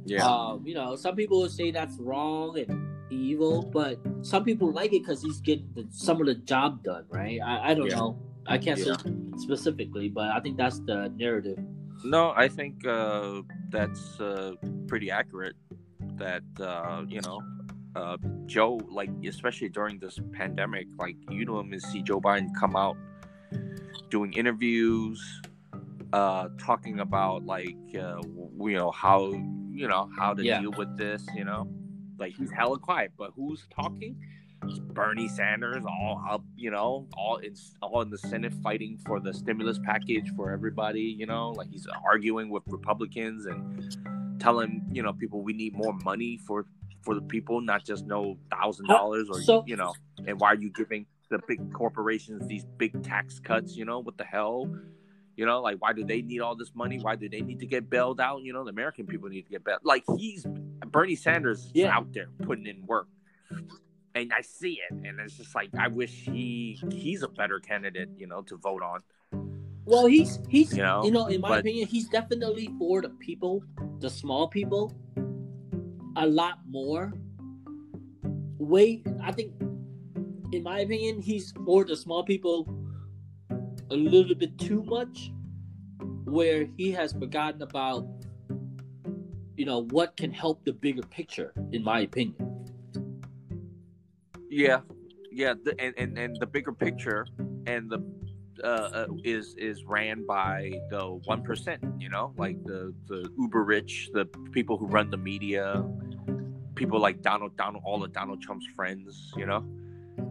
yeah, Um, you know, some people will say that's wrong and evil, but some people like it because he's getting the, some of the job done, right? I, I don't Yeah. know. I can't Yeah. say specifically, but I think that's the narrative. No, I think uh, that's uh, pretty accurate. That uh, you know, uh, Joe, like especially during this pandemic, like you don't even see Joe Biden come out doing interviews, uh, talking about like uh, you know how you know how to Yeah. deal with this. You know, like he's hella quiet, but who's talking? Bernie Sanders, all up, you know, all in all in the Senate fighting for the stimulus package for everybody. You know, like he's arguing with Republicans and telling you know people we need more money for for the people, not just no thousand dollars or So- you know. And why are you giving the big corporations these big tax cuts? You know, what the hell? You know, like why do they need all this money? Why do they need to get bailed out? You know, the American people need to get bailed. Like he's Bernie Sanders is Yeah. out there putting in work, and I see it, and it's just like I wish he he's a better candidate, you know, to vote on. Well, he's he's You know, you know, in my but- opinion, he's definitely for the people, the small people, a lot more. Way, I think, in my opinion, he's for the small people a little bit too much, where he has forgotten about, you know, what can help the bigger picture. In my opinion, Yeah, yeah, the, and, and and the bigger picture and the uh, uh, is is ran by the one percent. You know, like the the uber rich, the people who run the media, people like Donald Donald, all of Donald Trump's friends. You know,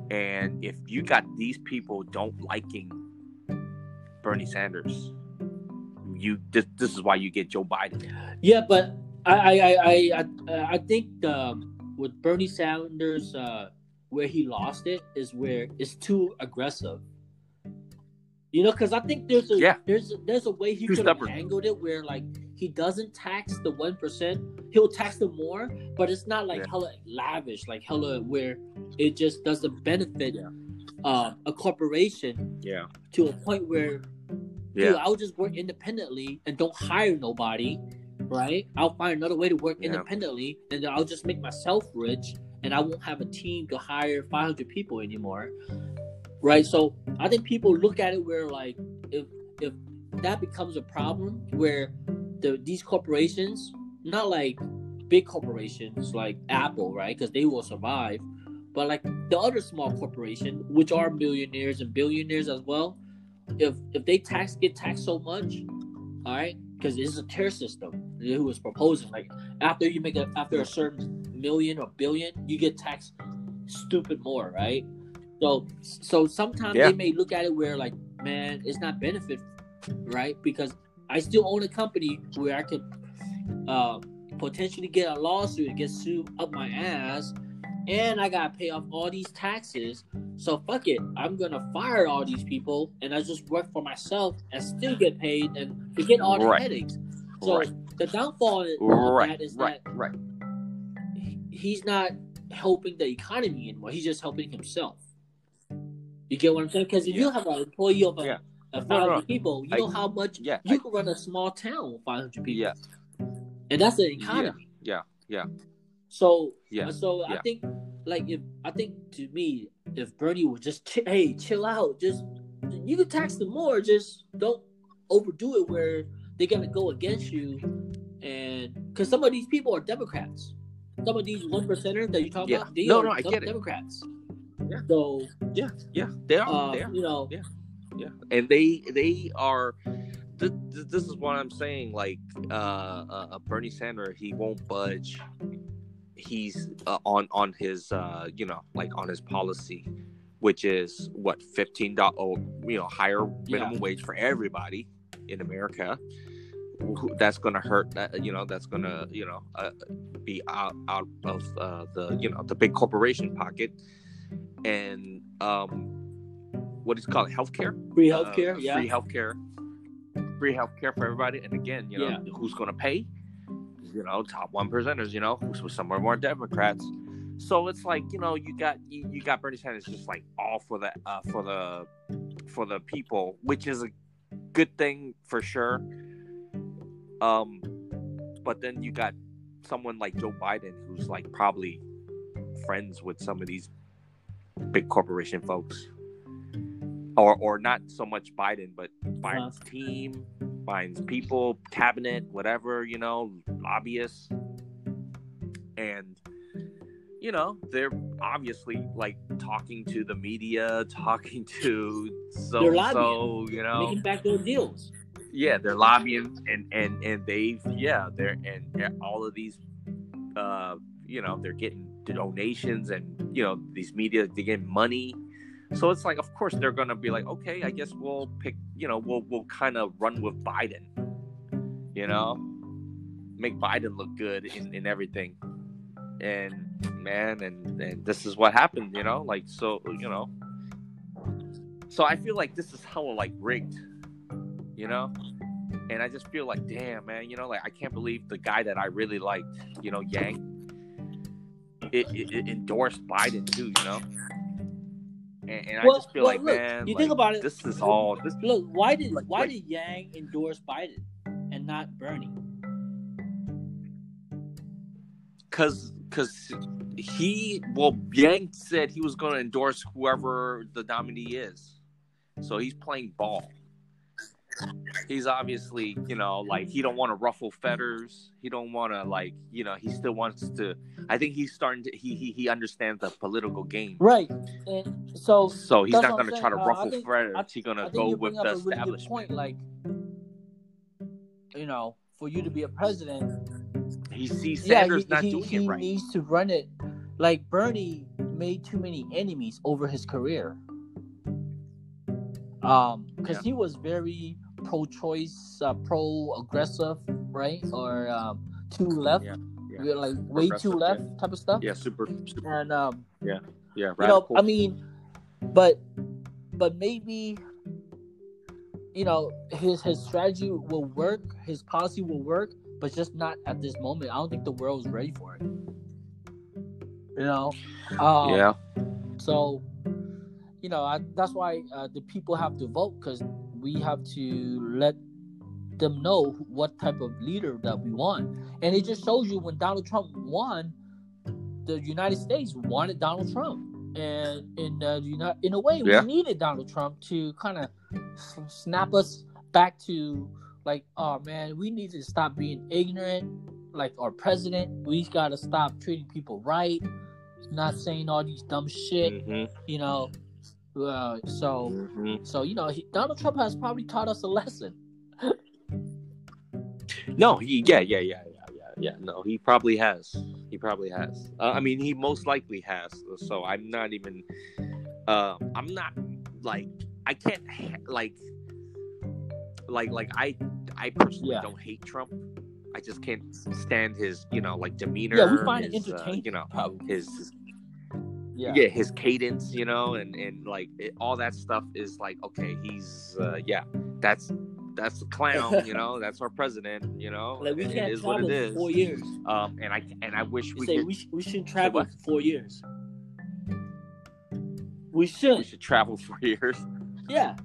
and if you got these people don't liking Bernie Sanders, you this this is why you get Joe Biden. Yeah, but I I I I, I think um, with Bernie Sanders, uh, where he lost it is where it's too aggressive. You know, because I think there's a Yeah. there's there's a way he Too could have stubborn. angled it where like he doesn't tax the one percent, he'll tax them more, but it's not like Yeah. hella lavish, like hella where it just doesn't benefit uh, a corporation Yeah, to a point where yeah, Dude, I'll just work independently and don't hire nobody, right? I'll find another way to work Yeah. independently, and then I'll just make myself rich, and I mm-hmm. won't have a team to hire 500 people anymore, right? So I think people look at it where like if if that becomes a problem where the these corporations, not like big corporations like Apple, right? Because they will survive, but like the other small corporation, which are millionaires and billionaires as well, if if they tax get taxed so much, all right, because this is a tier system. Who was proposing like after you make a after a certain million or billion, you get taxed stupid more, right? So so sometimes Yeah. they may look at it where like, man, it's not benefit, right? Because I still own a company where I could uh, potentially get a lawsuit and get sued up my ass, and I gotta pay off all these taxes. So fuck it, I'm gonna fire all these people, and I just work for myself and still get paid and forget all the Right. headaches. So Right. the downfall of right, that is right, that right. He- he's not helping the economy anymore. He's just helping himself. You get what I'm saying? Because if you have an employee of a, Yeah. of No, no, 500 no. people, you I- know how much Yeah, you I- can run a small town with 500 people. Yeah. And that's the economy. yeah, yeah, So yeah. so I think like if I think to me if Bernie would just ch- hey chill out just you can tax them more just don't overdo it where they're gonna go against you and because some of these people are Democrats some of these one percenters that you talk Yeah. about they No, are no, I get it. Democrats Yeah. so yeah, yeah. They are. uh, they are. you know Yeah. yeah and they they are th- th- this is what i'm saying like uh, uh uh, bernie sanders he won't budge he's uh, on on his uh you know like on his policy which is what 15 dollars you know higher minimum wage for everybody in america Who- that's gonna hurt that you know that's gonna you know uh, be out out of uh, the you know the big corporation pocket. And um what is it called? Healthcare? Free uh, healthcare yeah. free healthcare. Free healthcare for everybody. And again you know Yeah. who's going to pay? You know top one percenters you know who's some are more democrats. So it's like you know you got you, you got bernie sanders just like all for the uh, for the for the people which is a good thing for sure um but then you got someone like joe biden who's like probably friends with some of these big corporation folks or or not so much Biden, but Biden's team, Biden's people, cabinet, whatever, you know, lobbyists. And you know, they're obviously like talking to the media, talking to so so, you know. making back those deals Yeah, they're lobbying and and and they've yeah, they're and and all of these uh you know, they're getting donations and you know, these media they get money. So it's like of course they're gonna be like, okay, I guess we'll pick you know, we'll we'll kind of run with Biden. You know? Make Biden look good in, in everything. And man, and, and this is what happened, you know, like so you know. So I feel like this is hella like rigged, you know? and I just feel like, damn, man, you know, like I can't believe the guy that I really liked, you know, Yang, it, it, it endorsed Biden too, you know, and, and Well- I just feel well, like, look, man, you like, think about it- this is all this look why did Like- why like- did Yang endorse Biden and not Bernie because because he well Yang said he was going to endorse whoever the nominee is, so he's playing ball. He's obviously you know like he don't want to ruffle feathers. He don't want to like you know he still wants to i think he's starting to he he, he understands the political game. Right. And so so he's not going to try to. Uh, ruffle think- feathers I- he's going to go with the really establishment. point like you know for you to be a president he sees yeah he, not he, doing he it right. he needs to run it. Like bernie made too many enemies over his career. Um because Yeah. he was very pro-choice uh, pro-aggressive right? Or um too left? Yeah, yeah. We're, like way too left type of stuff? yeah. Super, super and um yeah you know i mean but but maybe you know his his strategy will work his policy will work but just not at this moment. I don't think the world's ready for it. You know? Um, yeah. so you know I, that's why uh, the people have to vote because we have to let them know what type of leader that we want. And it just shows you when donald trump won the united states wanted donald trump. And in you know in a way Yeah. we needed donald trump to kind of snap us back to like oh man we need to stop being ignorant like our president. We got to stop treating people right not saying all these dumb shit Mhm, you know uh, so mhm. so you know he, donald trump has probably taught us a lesson. No he yeah yeah yeah yeah yeah yeah. No he probably has. He probably has. Uh, i mean he most likely has so i'm not even uh, i'm not like i can't like like like i i personally Yeah. don't hate trump. I just can't stand his you know like demeanor yeah we find it his, uh, entertaining you know probably. his, his yeah. yeah his cadence you know and and like it, all that stuff is like okay he's uh yeah that's that's the clown you know that's our president you know like we can't it is travel it for four years. Um and i and i wish we we say could we, sh- we shouldn't travel for four years. We should we should. should travel for years. Yeah.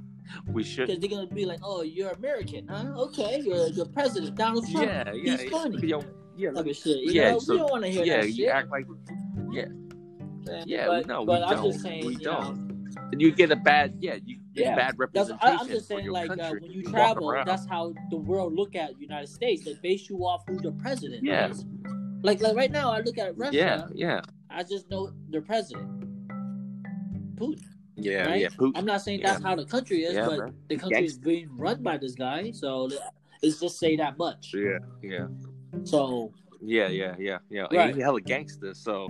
We should. Because they're gonna be like oh you're american huh? Okay you're the president donald trump. Yeah yeah he's funny. yo, yeah of shit you Yeah, know? so- we don't want to hear yeah that you shit. act like yeah man. yeah but, no but we i'm don't just saying we you don't know, and you get a bad yeah you get Yeah, bad representation I, I'm just saying, like uh, when you travel, that's how the world look at United States. They base you off who the president Yeah. is. Like, like right now, I look at Russia. yeah yeah I just know their president, Putin. yeah right? yeah Putin. I'm not saying that's how the country is, Yeah, but bro. the country is being run by this guy. So let's just say that much. yeah yeah So Yeah, yeah, yeah, yeah. Right. He's hella gangster, so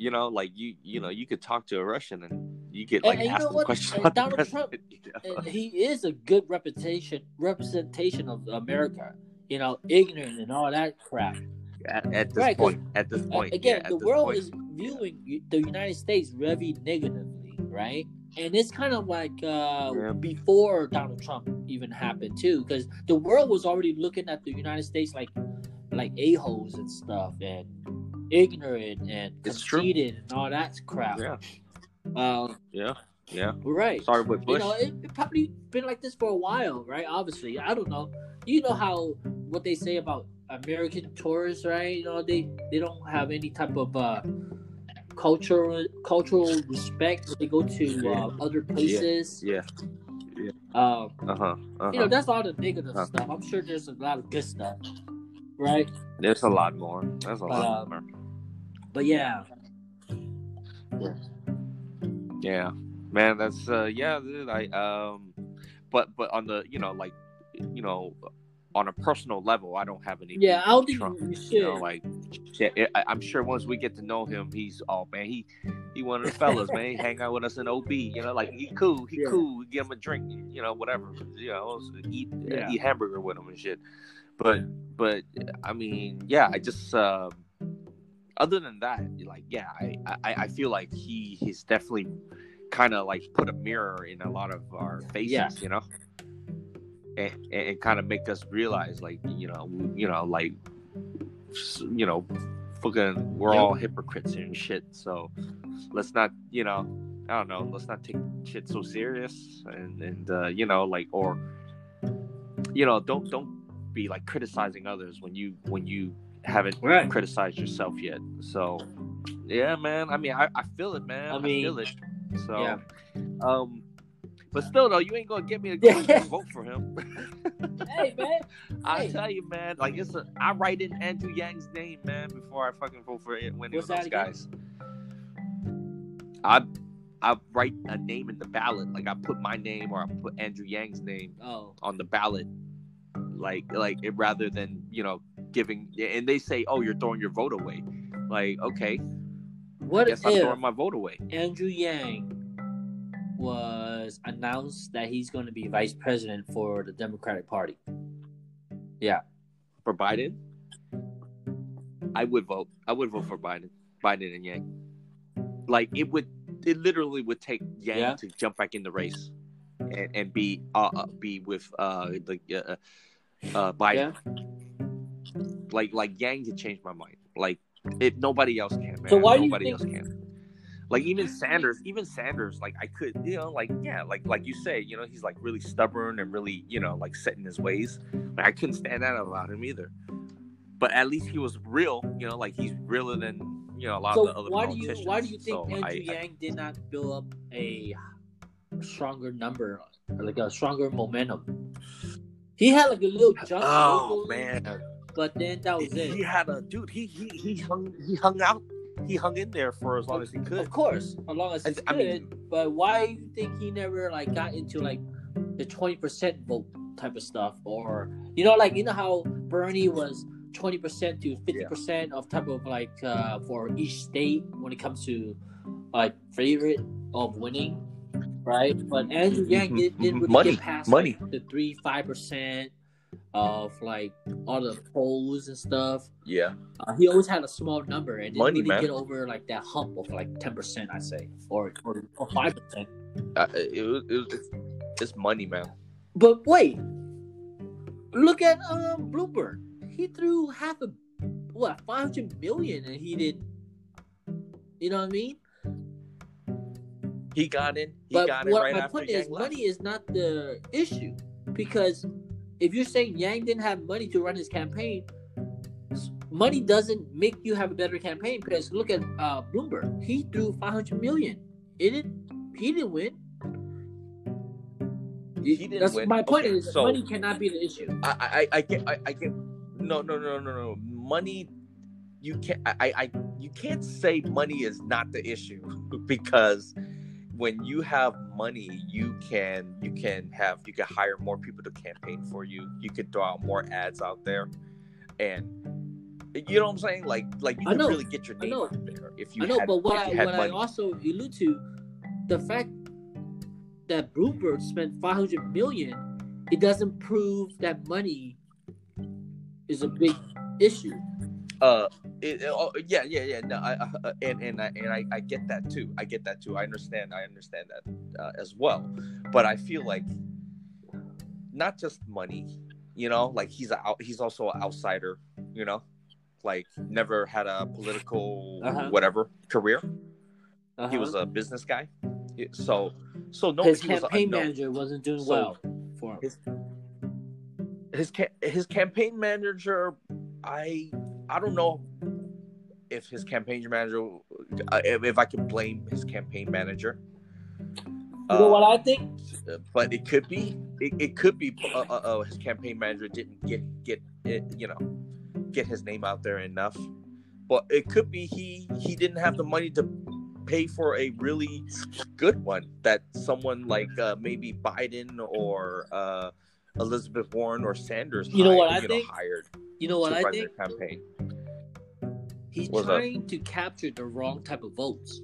you know, like you, you know, you could talk to a Russian and you get like And- and you know questions And Donald. Trump- you know? he is a good reputation representation of America. You know, ignorant and all that crap. at, at this Right, point, at this point, again, yeah, the world point. is viewing the United States very negatively, right? And it's kind of like uh, Yeah. before Donald Trump even happened too, because the world was already looking at the United States like like a holes and stuff, and ignorant and It's true. conceited and all that crap. yeah, Um, yeah, yeah. right. Started with You know, it, it probably been like this for a while, right? Obviously, I don't know. You know how what they say about American tourists, right? You know, they they don't have any type of uh, cultural cultural respect when they go to uh, other places. yeah, Um, uh huh, uh you know, that's all the negative Uh-huh. stuff. I'm sure there's a lot of good stuff, right? There's a lot more. There's a lot Um, more. But yeah, Yeah, man. That's uh, yeah, dude. I um, but but on the you know like you know on a personal level, I don't have any. yeah, I don't think Trump, we should. You know, like, shit, I, I'm sure once we get to know him, he's oh man, he he one of the fellas, man. He hang out with us in OB, you know, like he cool, he Yeah. cool. We give him a drink, you know, whatever, you know, eat Yeah. eat hamburger with him and shit. But but I mean, yeah, I just uh, other than that, like, yeah, I I, I feel like he he's definitely kind of like put a mirror in a lot of our faces, Yeah. you know and, and kind of make us realize like you know you know like you know fucking we're all hypocrites and shit so let's not you know i don't know let's not take shit so serious and and uh you know like or you know don't don't be like criticizing others when you when you haven't Right. criticized yourself yet so yeah man i mean i, I feel it man I i, feel it so yeah. um But still, though, you ain't gonna get me to vote for him. hey man, I Hey. tell you, man, like it's a, I write in Andrew Yang's name, man, before I fucking vote for it, any of those guys. I I write a name in the ballot, like I put my name or I put Andrew Yang's name oh, on the ballot, like like it, rather than you know giving. And they say, oh, you're throwing your vote away. Like okay, what guess I'm throwing my vote away. Andrew Yang was announced that he's going to be vice president for the Democratic Party? Yeah, for Biden, I would vote. I would vote for Biden, Biden and Yang. Like it would, it literally would take Yang Yeah. to jump back in the race, and, and be uh, uh be with uh the uh, uh Biden. Like like Yang could change my mind. Like if nobody else can, man. So why do you nobody think- else can. Like even Sanders, even Sanders, like I could, you know, like yeah, like like you say, you know, he's like really stubborn and really, you know, like set in his ways. Like, I couldn't stand that about him either. But at least he was real, you know, like he's realer than you know a lot So of the other why do you why do you think So Andrew I- I- Yang did not build up a stronger number, like a stronger momentum? He had like a little jump, Oh man, but then that was it. he had a dude. He he he hung he hung out. He hung in there for as long as he could. Of course, as long as he And, I could. mean- but why do you think he never like got into like the twenty percent vote type of stuff, or you know, like you know how Bernie was twenty percent to fifty percent of type of like uh, for each state when it comes to like favorite of winning, right? But Andrew Yang did, didn't really Money, get past money. like, the three five percent of like all the polls and stuff. Yeah, Uh, he always had a small number and didn't Money, really man. get over like that hump of like ten percent, I'd say, or or five percent. uh, it was, it was it's, it's money, man. But wait, look at um Bloomberg. He threw half a what five hundred million, and he did. You know what I mean? He got in. He but got in what right my after point is, left. money is not the issue because if you're saying Yang didn't have money to run his campaign, money doesn't make you have a better campaign. Because look at uh, Bloomberg, he threw 500 million. It didn't. He didn't win. He didn't That's win. my point. Okay, is so- money cannot be the issue. I, I, I get, I, I get. No, no, no, no, no. Money, you can't. I, I, you can't say money is not the issue because when you have money, you can, you can have, you can hire more people to campaign for you. You can throw out more ads out there, and you know what I'm saying. Like, like you I can know, really get your name out there if you I know, had, but what I what I also allude to, the fact that Bloomberg spent 500 million, it doesn't prove that money is a big issue. uh it, oh, yeah yeah yeah no I, I- uh, and and I, and I, I get that too i get that too i understand i understand that uh, as well but i feel like not just money you know like he's a out he's also an outsider you know like never had a political Uh-huh. whatever career Uh-huh. he was a business guy so so no his was campaign no. manager wasn't doing So- well for him. his his ca- his campaign manager i i don't know if his campaign manager uh, if, i can blame his campaign manager You know what I think? uh, but it could be it, it could be uh, uh, uh, his campaign manager didn't get get it you know get his name out there enough but it could be he he didn't have the money to pay for a really good one that someone like uh, maybe biden or uh, elizabeth warren or sanders You know what hired- I think? hired You know what to I run think? their campaign He's What's trying to capture the wrong type of votes.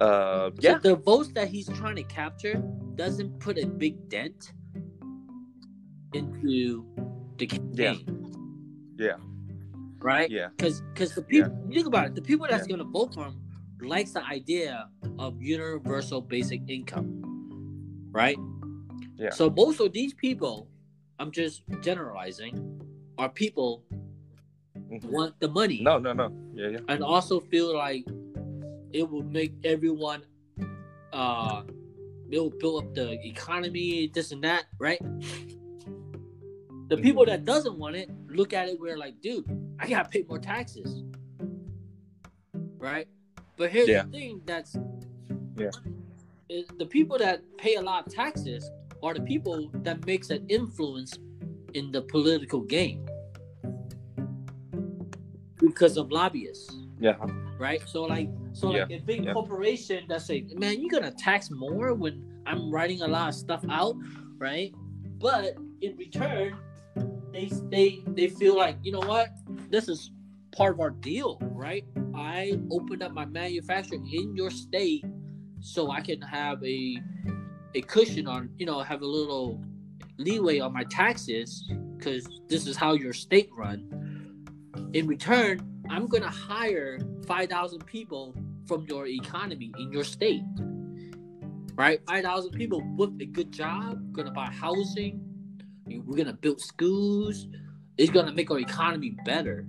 uh So yeah the votes that he's trying to capture doesn't put a big dent into the campaign. Yeah. Right? yeah Because because the people think about it, the people that's gonna vote for him likes the idea of universal basic income. Right? Yeah. So most of these people, I'm just generalizing, are people Mhm. want the money no no no yeah yeah and also feel like it will make everyone uh it will build up the economy this and that right the people that doesn't want it look at it where like dude i gotta pay more taxes right but here's Yeah. the thing that's Yeah. the people that pay a lot of taxes are the people that makes an influence in the political game because of lobbyists. Yeah. Right. So like, so like Yeah, a big yeah. corporation that say, man, you're gonna tax more when I'm writing a lot of stuff out, right? But in return, they they they feel like you know what, this is part of our deal, right? I opened up my manufacturing in your state so I can have a a cushion on, you know, have a little leeway on my taxes because this is how your state run. In return, I'm gonna hire five thousand people from your economy in your state. Right, five thousand people with a good job, gonna buy housing. We're gonna build schools. It's gonna make our economy better,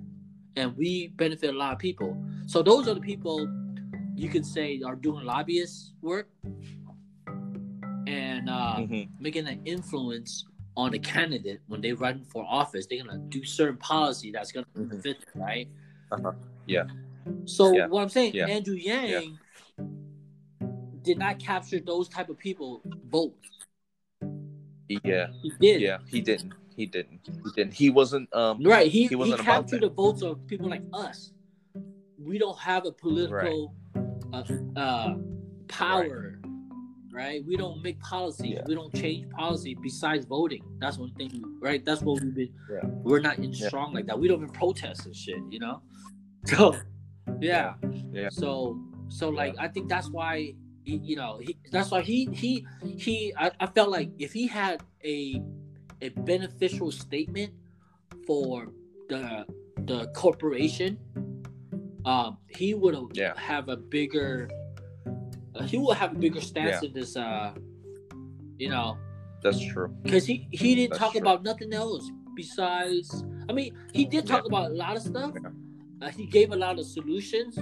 and we benefit a lot of people. So those are the people you can say are doing lobbyist work and uh, Mhm. making an influence on the candidate when they run for office. They're gonna do certain policy that's gonna Mhm. benefit them, right? Uh-huh. Yeah. So Yeah. what I'm saying, Yeah. Andrew Yang did not capture those type of people votes. Yeah. He did. Yeah. He didn't. He didn't. He didn't. He wasn't. Um. Right. He, He he, wasn't about captured that. the votes of people like us. We don't have a political uh, uh, power, right. We don't make policies. Yeah. We don't change policy besides voting. That's one thing, right? That's what we've been. Yeah. We're not in Yeah. strong like that. We don't even protest and shit, you know. So, yeah. Yeah. So, so like I think that's why he, you know he, that's why he he he I, I felt like if he had a a beneficial statement for the the corporation um he would have a bigger he will have a bigger stance Yeah. in this uh you know That's true. because he he didn't That's talk true. about nothing else besides i mean he did talk Yeah. about a lot of stuff Yeah. uh, he gave a lot of solutions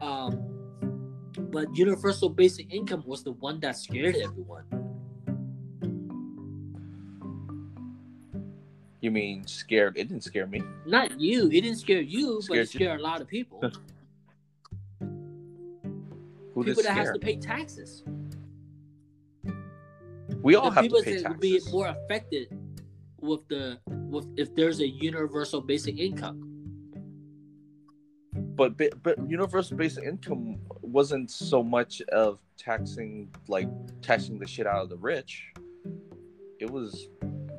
um but universal basic income was the one that scared everyone You mean scared? It didn't scare me. not you it didn't scare you but Scared it you? scared a lot of people Who people that has to pay taxes. We all the have people to pay taxes. would be more affected with the with if there's a universal basic income. But but universal basic income wasn't so much of taxing like taxing the shit out of the rich. It was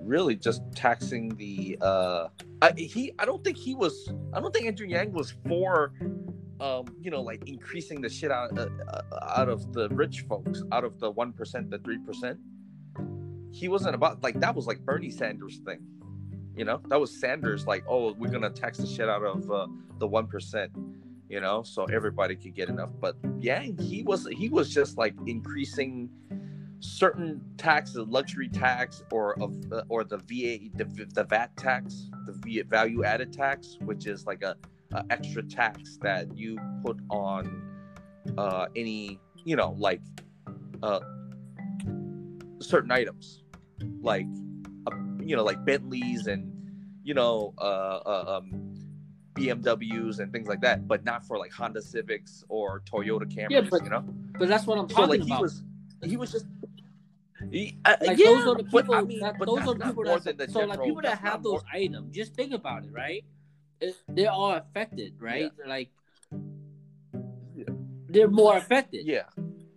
really just taxing the uh I, he i don't think he was i don't think andrew yang was for um you know like increasing the shit out uh, uh, out of the rich folks out of the 1% the 3% he wasn't about like that was like bernie sanders thing you know? That was sanders like oh we're gonna tax the shit out of uh, the 1% you know? So everybody could get enough. But yeah he was he was just like increasing certain taxes luxury tax or of uh, or the va the, the vat tax the value added tax which is like a, a extra tax that you put on uh any you know like uh certain items like uh, you know like bentleys and you know uh, uh um BMWs and things like that, but not for like Honda Civics or Toyota Camrys. Yeah, but- you know, but that's what i'm so talking like he about was, he was just. He, uh, like yeah, those are the but people I mean, that, those are the people that so like people that have more- those items just think about it right they're all affected right? Like Yeah. they're more affected. Yeah,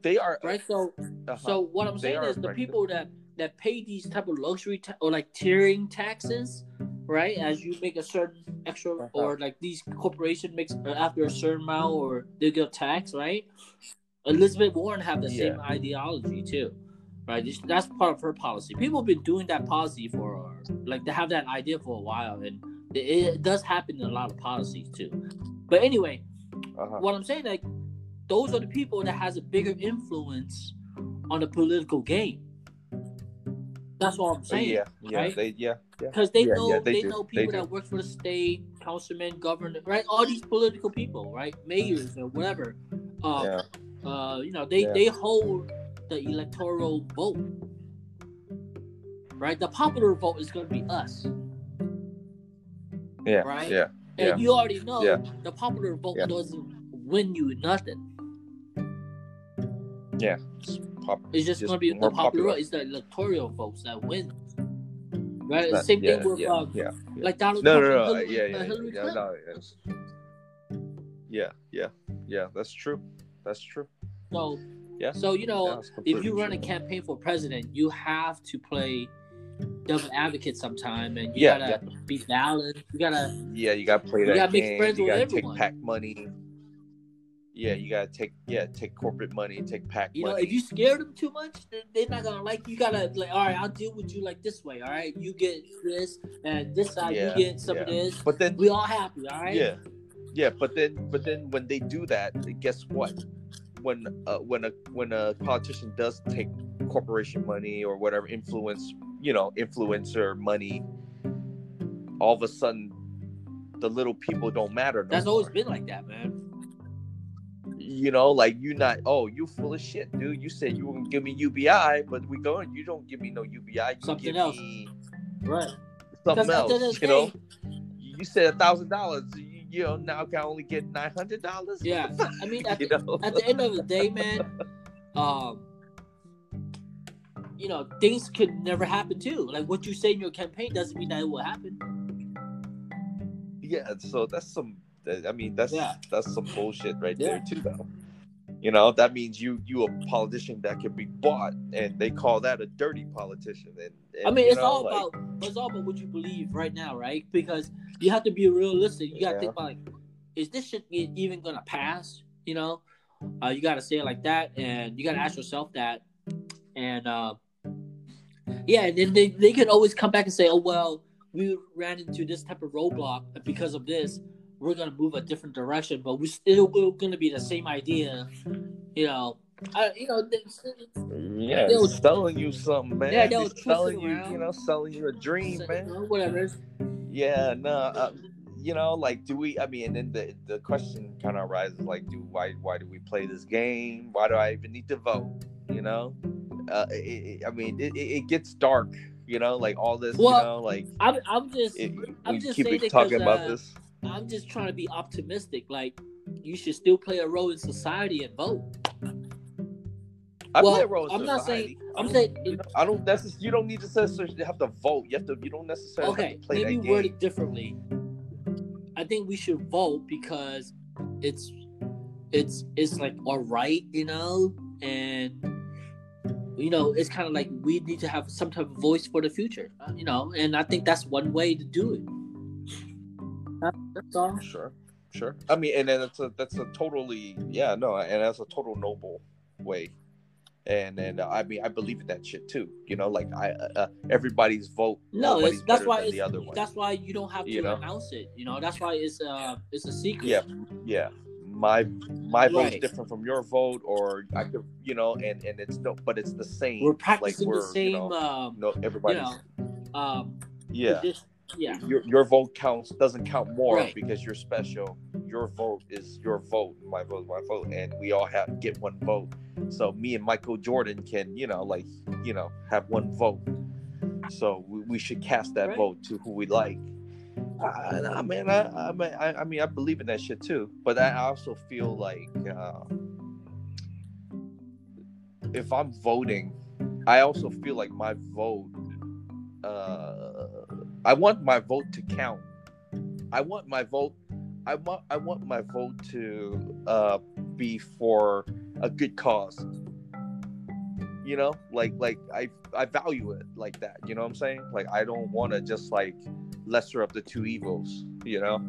they are. right? So uh-huh. so what i'm saying is the people that that pay these type of luxury ta- or like tiering taxes right as you make a certain extra Uh-huh. or like these corporation makes uh, after a certain amount or they get tax right? Elizabeth warren have the same ideology too right? That's part of her policy. People have been doing that policy for like they have that idea for a while and it, it does happen in a lot of policies too but anyway uh-huh. what I'm saying, like, those are the people that has a bigger influence on the political game. That's what I'm saying. yeah, yeah, right? they, yeah, yeah. Because they Yeah, know yeah, they, they know people do. that work for the state, councilmen, governor, right? All these political people, right? Mayors or whatever. Uh, yeah. uh, you know, they Yeah. they hold the electoral vote. Right? The popular vote is gonna be us. Yeah, right? yeah, And Yeah. you already know Yeah. the popular vote Yeah. doesn't win you nothing. Yeah. Pop. It's just, just gonna be the popular. popular. It's the electoral votes that win. Right. That- Same yeah, thing with yeah, um, yeah, like Donald No, Trump no, and no. Hillary, Yeah, uh, yeah, Hillary yeah. Clinton. No, it's, yeah, yeah, yeah. That's true. That's true. So, Yeah. so you know, Yeah, it's if you run true. a campaign for president, you have to play devil advocate sometime, and you Yeah, gotta be valid. You gotta Yeah, you gotta play that. You that gotta make game. friends you with gotta everyone. take PAC money. Yeah, you gotta take yeah take corporate money, take PAC You know, if you scare them too much, then they're not gonna like you. You gotta like, all right, I'll deal with you like this way. All right, you get this, and this side Yeah, you get some of this. but then We all happy. All right. yeah, yeah, but then but then when they do that, guess what? When uh, when a when a politician does take corporation money or whatever influence, you know, influencer money, all of a sudden, the little people don't matter. No That's more. always been like that, man. you know, like you not oh you full of shit, dude. You said you were gonna give me UBI, but we going you don't give me no UBI. You Something give else. me Right. something 'Cause at the end of else. You know, day- you said a thousand dollars. You know now I can only get nine hundred dollars. Yeah. I mean, at you the, know. at the end of the day, man, um, you know, things could never happen too. Like what you say in your campaign doesn't mean that it will happen. yeah, so that's some. I mean, that's Yeah. that's some bullshit right Yeah. there too, though. You know, that means you you a politician that can be bought, and they call that a dirty politician. And, and I mean, it's know, all like- about it's all about what you believe right now, right? Because you have to be realistic. You got to Yeah. think about like, is this shit even gonna pass? You know, uh, you got to say it like that, and you got to ask yourself that. And uh, yeah, and then they they can always come back and say, oh well, we ran into this type of roadblock because of this. We're gonna move a different direction, but we're still gonna be the same idea, you know. I, you know, it's- Yeah, They'll- selling you something, man. Yeah, They're they'll selling you, you know, selling you a dream, man. whatever. Yeah, no, uh, you know, like, do we? I mean, and then the the question kind of arises, like, do why why do we play this game? Why do I even need to vote? You know, uh, it, it, I mean, it, it it gets dark. You know, like all this. Well, you know, like I'm, I'm just, it, I'm just keep saying it it talking about uh, this. I'm just trying to be optimistic. Like, you should still play a role in society and vote. I well, play a role in I'm not saying- I'm saying- you know, I don't necessarily. You don't need to necessarily have to vote. You have to. You don't necessarily Okay, have to play maybe word it differently. I think we should vote because it's, it's, it's like all right, you know, and you know, it's kind of like we need to have some type of voice for the future, uh, you know, and I think that's one way to do it. That- That's all. Sure, sure. I mean, and then that's a that's a totally yeah no, and that's a total noble way. And and uh, I mean, I believe in that shit too. You know, like I uh, uh, everybody's vote. No, that's why the other one. that's why you don't have to You know? announce it. You know, that's why it's uh it's a secret. Yeah, yeah. My my vote's Right. different from your vote, or I could you know, and and it's no, but it's the same. we're practicing like the we're, same. You know, um, no, everybody's you know, um, yeah. this- yeah, Your your vote counts doesn't count more Right. because you're special. Your vote is your vote. My vote is my vote, and we all have get one vote. So me and Michael Jordan can you know like you know have one vote. So we, we should cast that Right. vote to who we like. I, I mean, I, I mean, I, I mean, I believe in that shit too. But I also feel like uh, if I'm voting, I also feel like my vote. Uh, I want my vote to count. I want my vote. I want. I want my vote to uh, be for a good cause. You know, like like I I value it like that. You know what I'm saying? Like I don't want to just like lesser of the two evils. You know,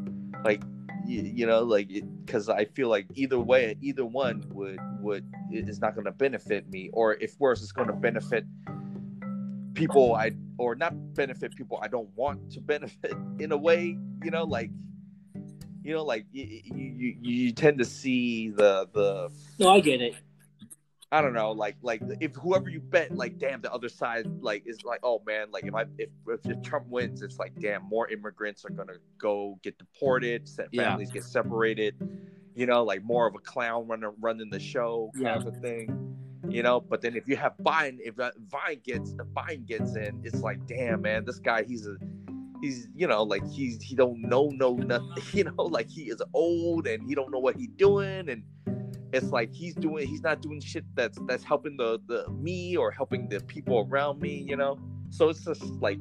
like you, you know like because I feel like either way, either one would would is not going to benefit me, or if worse, it's going to benefit people I or not benefit people I don't want to benefit in a way. You know, like you know, like you you, you tend to see the the no, I get it. I don't know, like like if whoever you bet, like damn, the other side like is like, oh man, like if I if if Trump wins, it's like damn, more immigrants are gonna go get deported, set Yeah. families get separated, you know, like more of a clown running running the show kind Yeah. of thing, you know. But then if you have Biden, if Vine gets if Biden gets in, it's like damn, man, this guy he's a he's you know like he's he don't know no nothing, you know, like he is old and he don't know what he's doing and it's like he's doing he's not doing shit that's that's helping the the me or helping the people around me you know? So it's just like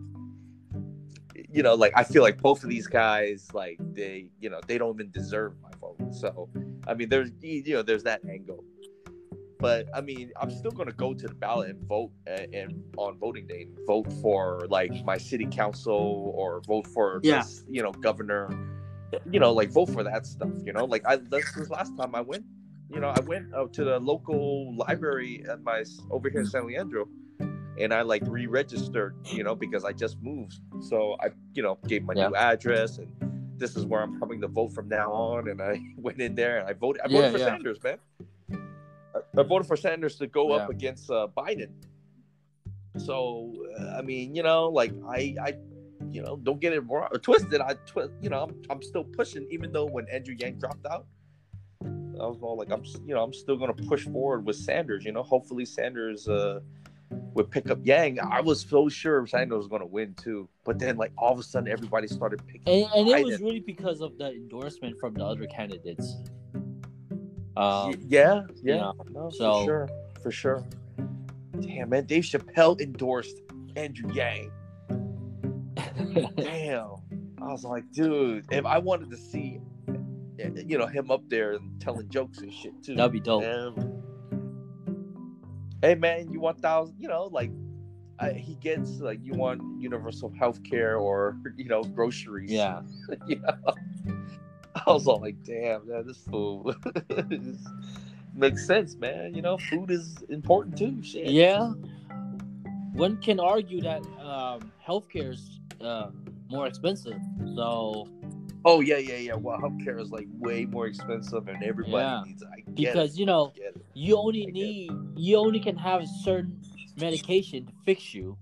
you know like i feel like both of these guys like they you know they don't even deserve my vote. So i mean there's you know there's that angle but i mean i'm still going to go to the ballot and vote and, and on voting day vote for like my city council or vote for Yeah. this you know governor you know like vote for that stuff you know like i this was last time i went you know i went out to the local library at my over here in san leandro and i like re-registered you know because i just moved so i you know gave my Yeah. new address and this is where i'm coming to vote from now on and i went in there and i voted i Yeah, voted for yeah. sanders man I, voted for sanders to go up against uh, biden so uh, i mean you know like i i you know, don't get it wrong or twisted. I twist, you know, I'm, I'm still pushing, even though when Andrew Yang dropped out, I was all like, I'm, you know, I'm still gonna push forward with Sanders. You know, hopefully Sanders uh would pick up Yang. I was so sure Sanders was gonna win too, but then like all of a sudden everybody started picking. and, and it was really because of the endorsement from the other candidates. Um, yeah, yeah, know, no, so- for sure, for sure. Damn man, Dave Chappelle endorsed Andrew Yang. Damn. I was like, dude, if I wanted to see, eh, you know, him up there and telling jokes and shit too. that'd be dope. Man. Hey man, you want thousand? You know, like I, he gets like you want universal health care or you know groceries. Yeah. you know? I was all like, damn, man, this fool makes sense, man. You know, food is important too. Shit. Yeah. One can argue that um, healthcare is uh, more expensive. So Oh yeah, yeah, yeah. Well, healthcare is like way more expensive, and everybody Yeah. needs. it. I get because it. you know you only it. need you only can have certain medication to fix you,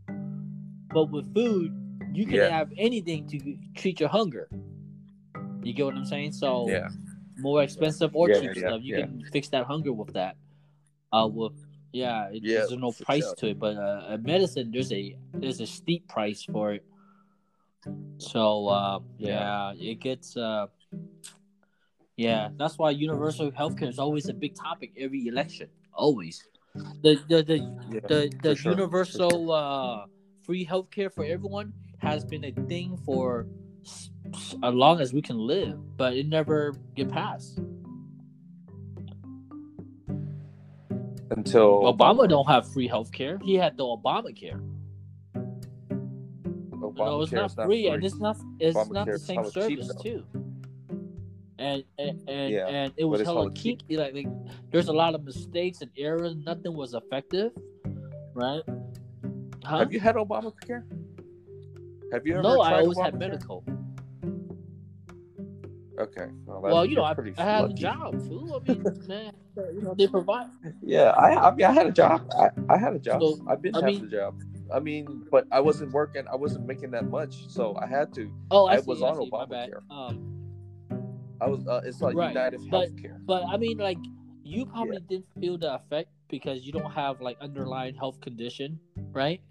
but with food you can Yeah. have anything to treat your hunger. You get what I'm saying? So Yeah, more expensive or Yeah, cheap yeah, stuff, you can fix that hunger with that. Uh, with yeah, it, there's no price sure. to it, but uh, medicine there's a there's a steep price for it. So uh, yeah. it gets uh, yeah, that's why universal healthcare is always a big topic every election, always. The the the the, the sure, universal uh, free healthcare for everyone has been a thing for as long as we can live, but it never get passed. Until Obama don't have free health care. He had the Obamacare. Obamacare no, it's not is free, and it's not it's not the same cheap, service too. And and and, Yeah, and it was hella hella cheap. keep like, like there's a lot of mistakes and errors. Nothing was effective, right? Huh? Have you had Obamacare? Have you ever no, I always had medical. Okay. Well, Well, you know, I, pretty I had lucky. a job, fool. I mean, man, you know, they provide. Yeah, I, I mean, I had a job. I, I had a job. So, I've been I having mean- a job. I mean, but I wasn't working. I wasn't making that much, so I had to. Oh, I, I see, was I on see. Obamacare. Um, I was. Uh, it's like Right, United but- Healthcare. but I mean, like, you probably didn't feel the effect because you don't have like underlying health condition, right?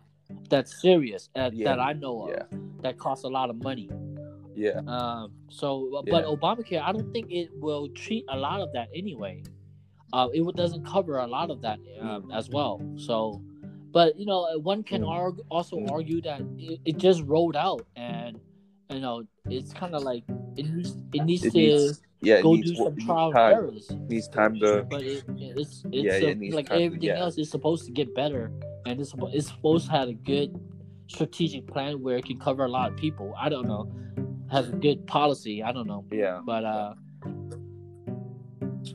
That's serious uh, Yeah, that I know of. yeah. That costs a lot of money. Yeah. Um, so, but Yeah. Obamacare, I don't think it will treat a lot of that anyway. Uh, it doesn't cover a lot of that um, as well. So, but you know, one can argue, also argue that it, it just rolled out, and you know, it's kind of like it needs it needs It to needs. Yeah. Go needs, do some trial time. errors. Needs time to. But it, it's it's Yeah, a- it like time everything yeah. else is supposed to get better, and it's it's supposed to have a good strategic plan where it can cover a lot of people. I don't know, has a good policy. I don't know, Yeah. but uh,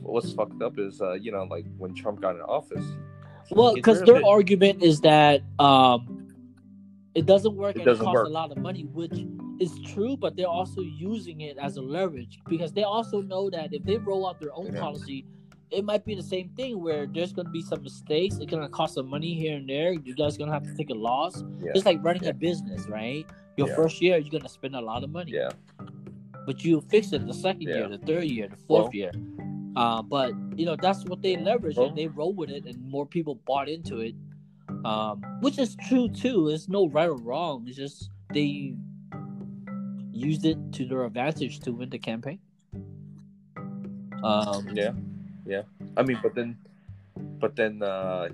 What's fucked up is, uh, you know, like when Trump got in office. well, because their argument is that um, it doesn't work It and doesn't it costs work. a lot of money, which is true. But they're also using it as a leverage because they also know that if they roll out their own Yeah. policy, it might be the same thing where there's going to be some mistakes. It's going to cost some money here and there. You guys going to have to take a loss. Yeah. It's like running Yeah. a business, right? Your Yeah. first year, you're going to spend a lot of money. Yeah. But you fix it the second Yeah. year, the third year, the fourth Well- year. Uh, but you know that's what they leverage Well- and they roll with it, and more people bought into it, um, which is true too. It's no right or wrong. It's just they used it to their advantage to win the campaign. Um, Yeah. Yeah. I mean, but then, but then uh,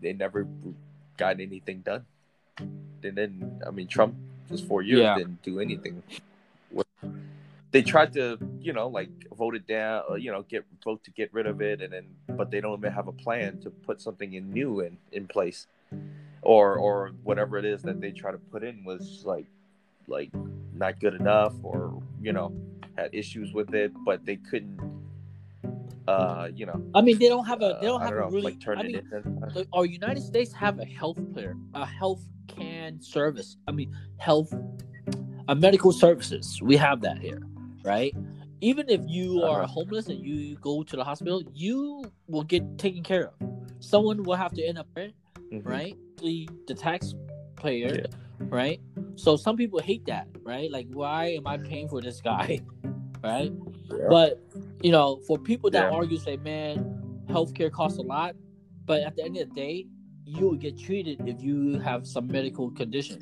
they never got anything done. And then, I mean, Trump was four years Yeah. didn't do anything. They tried to, you know, like vote it down, uh, you know, get vote to get rid of it, and then, but they don't even have a plan to put something in new in in place, or or whatever it is that they try to put in was like, like not good enough, or you know, had issues with it, but they couldn't, uh, you know, I mean, they don't have a they uh, don't I have don't a know, really. like turn I mean, into. our United States have a health care, a health can service. I mean, health, a medical services. We have that here, right? Even if you are Uh-huh. homeless and you go to the hospital, you will get taken care of. Someone will have to end up there, Mhm. right? The, the taxpayer, Yeah. right? So some people hate that, right? Like, why am I paying for this guy, right? Yeah. But you know, for people that Yeah. argue, say, man, healthcare costs a lot, but at the end of the day, you will get treated if you have some medical condition,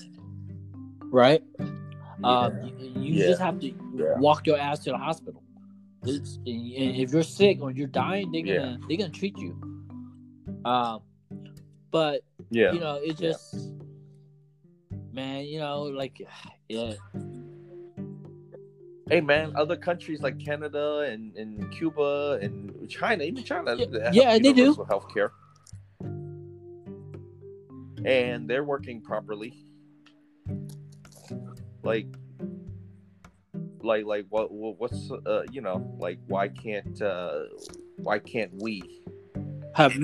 right? Um, you, you Yeah. just have to Yeah. walk your ass to the hospital. It's, and if you're sick or you're dying, they're gonna they're gonna treat you. Um, but yeah. you know, it Yeah. just, man, you know, like, yeah, hey man, other countries like Canada and, and Cuba and China, even China, Yeah, they have yeah, they do. healthcare, and they're working properly. Like, like, like, what, what what's uh, you know, like, why can't uh, why can't we? have?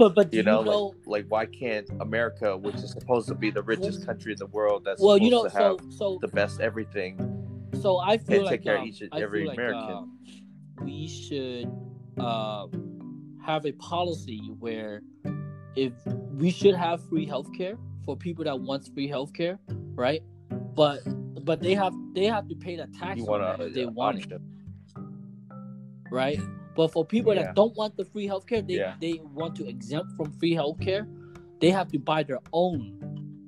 But but You you know, know, like, why can't America, which is supposed to be the richest country in the world, that's well, you know, to have so so the best everything, so I feel and like take care of um, each and I every like, American. uh, we should um, have a policy where if we should have free healthcare for people that wants free healthcare, right? But but they have they have to pay the tax wanna, if they want it, right? But for people Yeah. that don't want the free healthcare, they Yeah. they want to exempt from free healthcare. They have to buy their own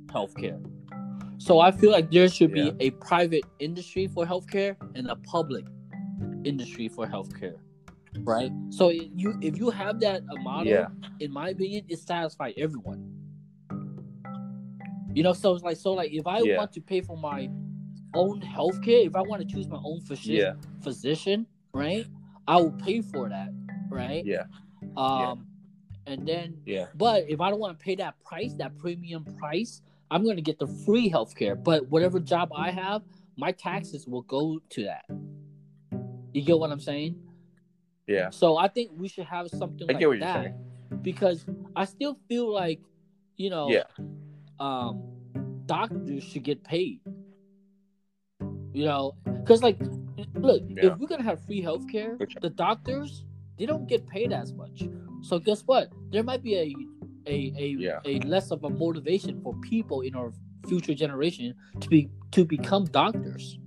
healthcare. So I feel like there should Yeah. be a private industry for healthcare and a public industry for healthcare, right? So you if you have that a model, in my opinion, it satisfies everyone. You know, so it's like so like if I want to pay for my own healthcare, if I want to choose my own physician, physician, right? I will pay for that, right? Yeah. Um, and then, Yeah. but if I don't want to pay that price, that premium price, I'm gonna get the free healthcare. But whatever job I have, my taxes will go to that. You get what I'm saying? Yeah. So I think we should have something I like get what you're that saying. because I still feel like, you know, Yeah. um, doctors should get paid. You know, because like, look, Yeah. if we're gonna have free healthcare, For sure. the doctors they don't get paid as much. So guess what? There might be a a a, Yeah. a less of a motivation for people in our future generation to be to become doctors,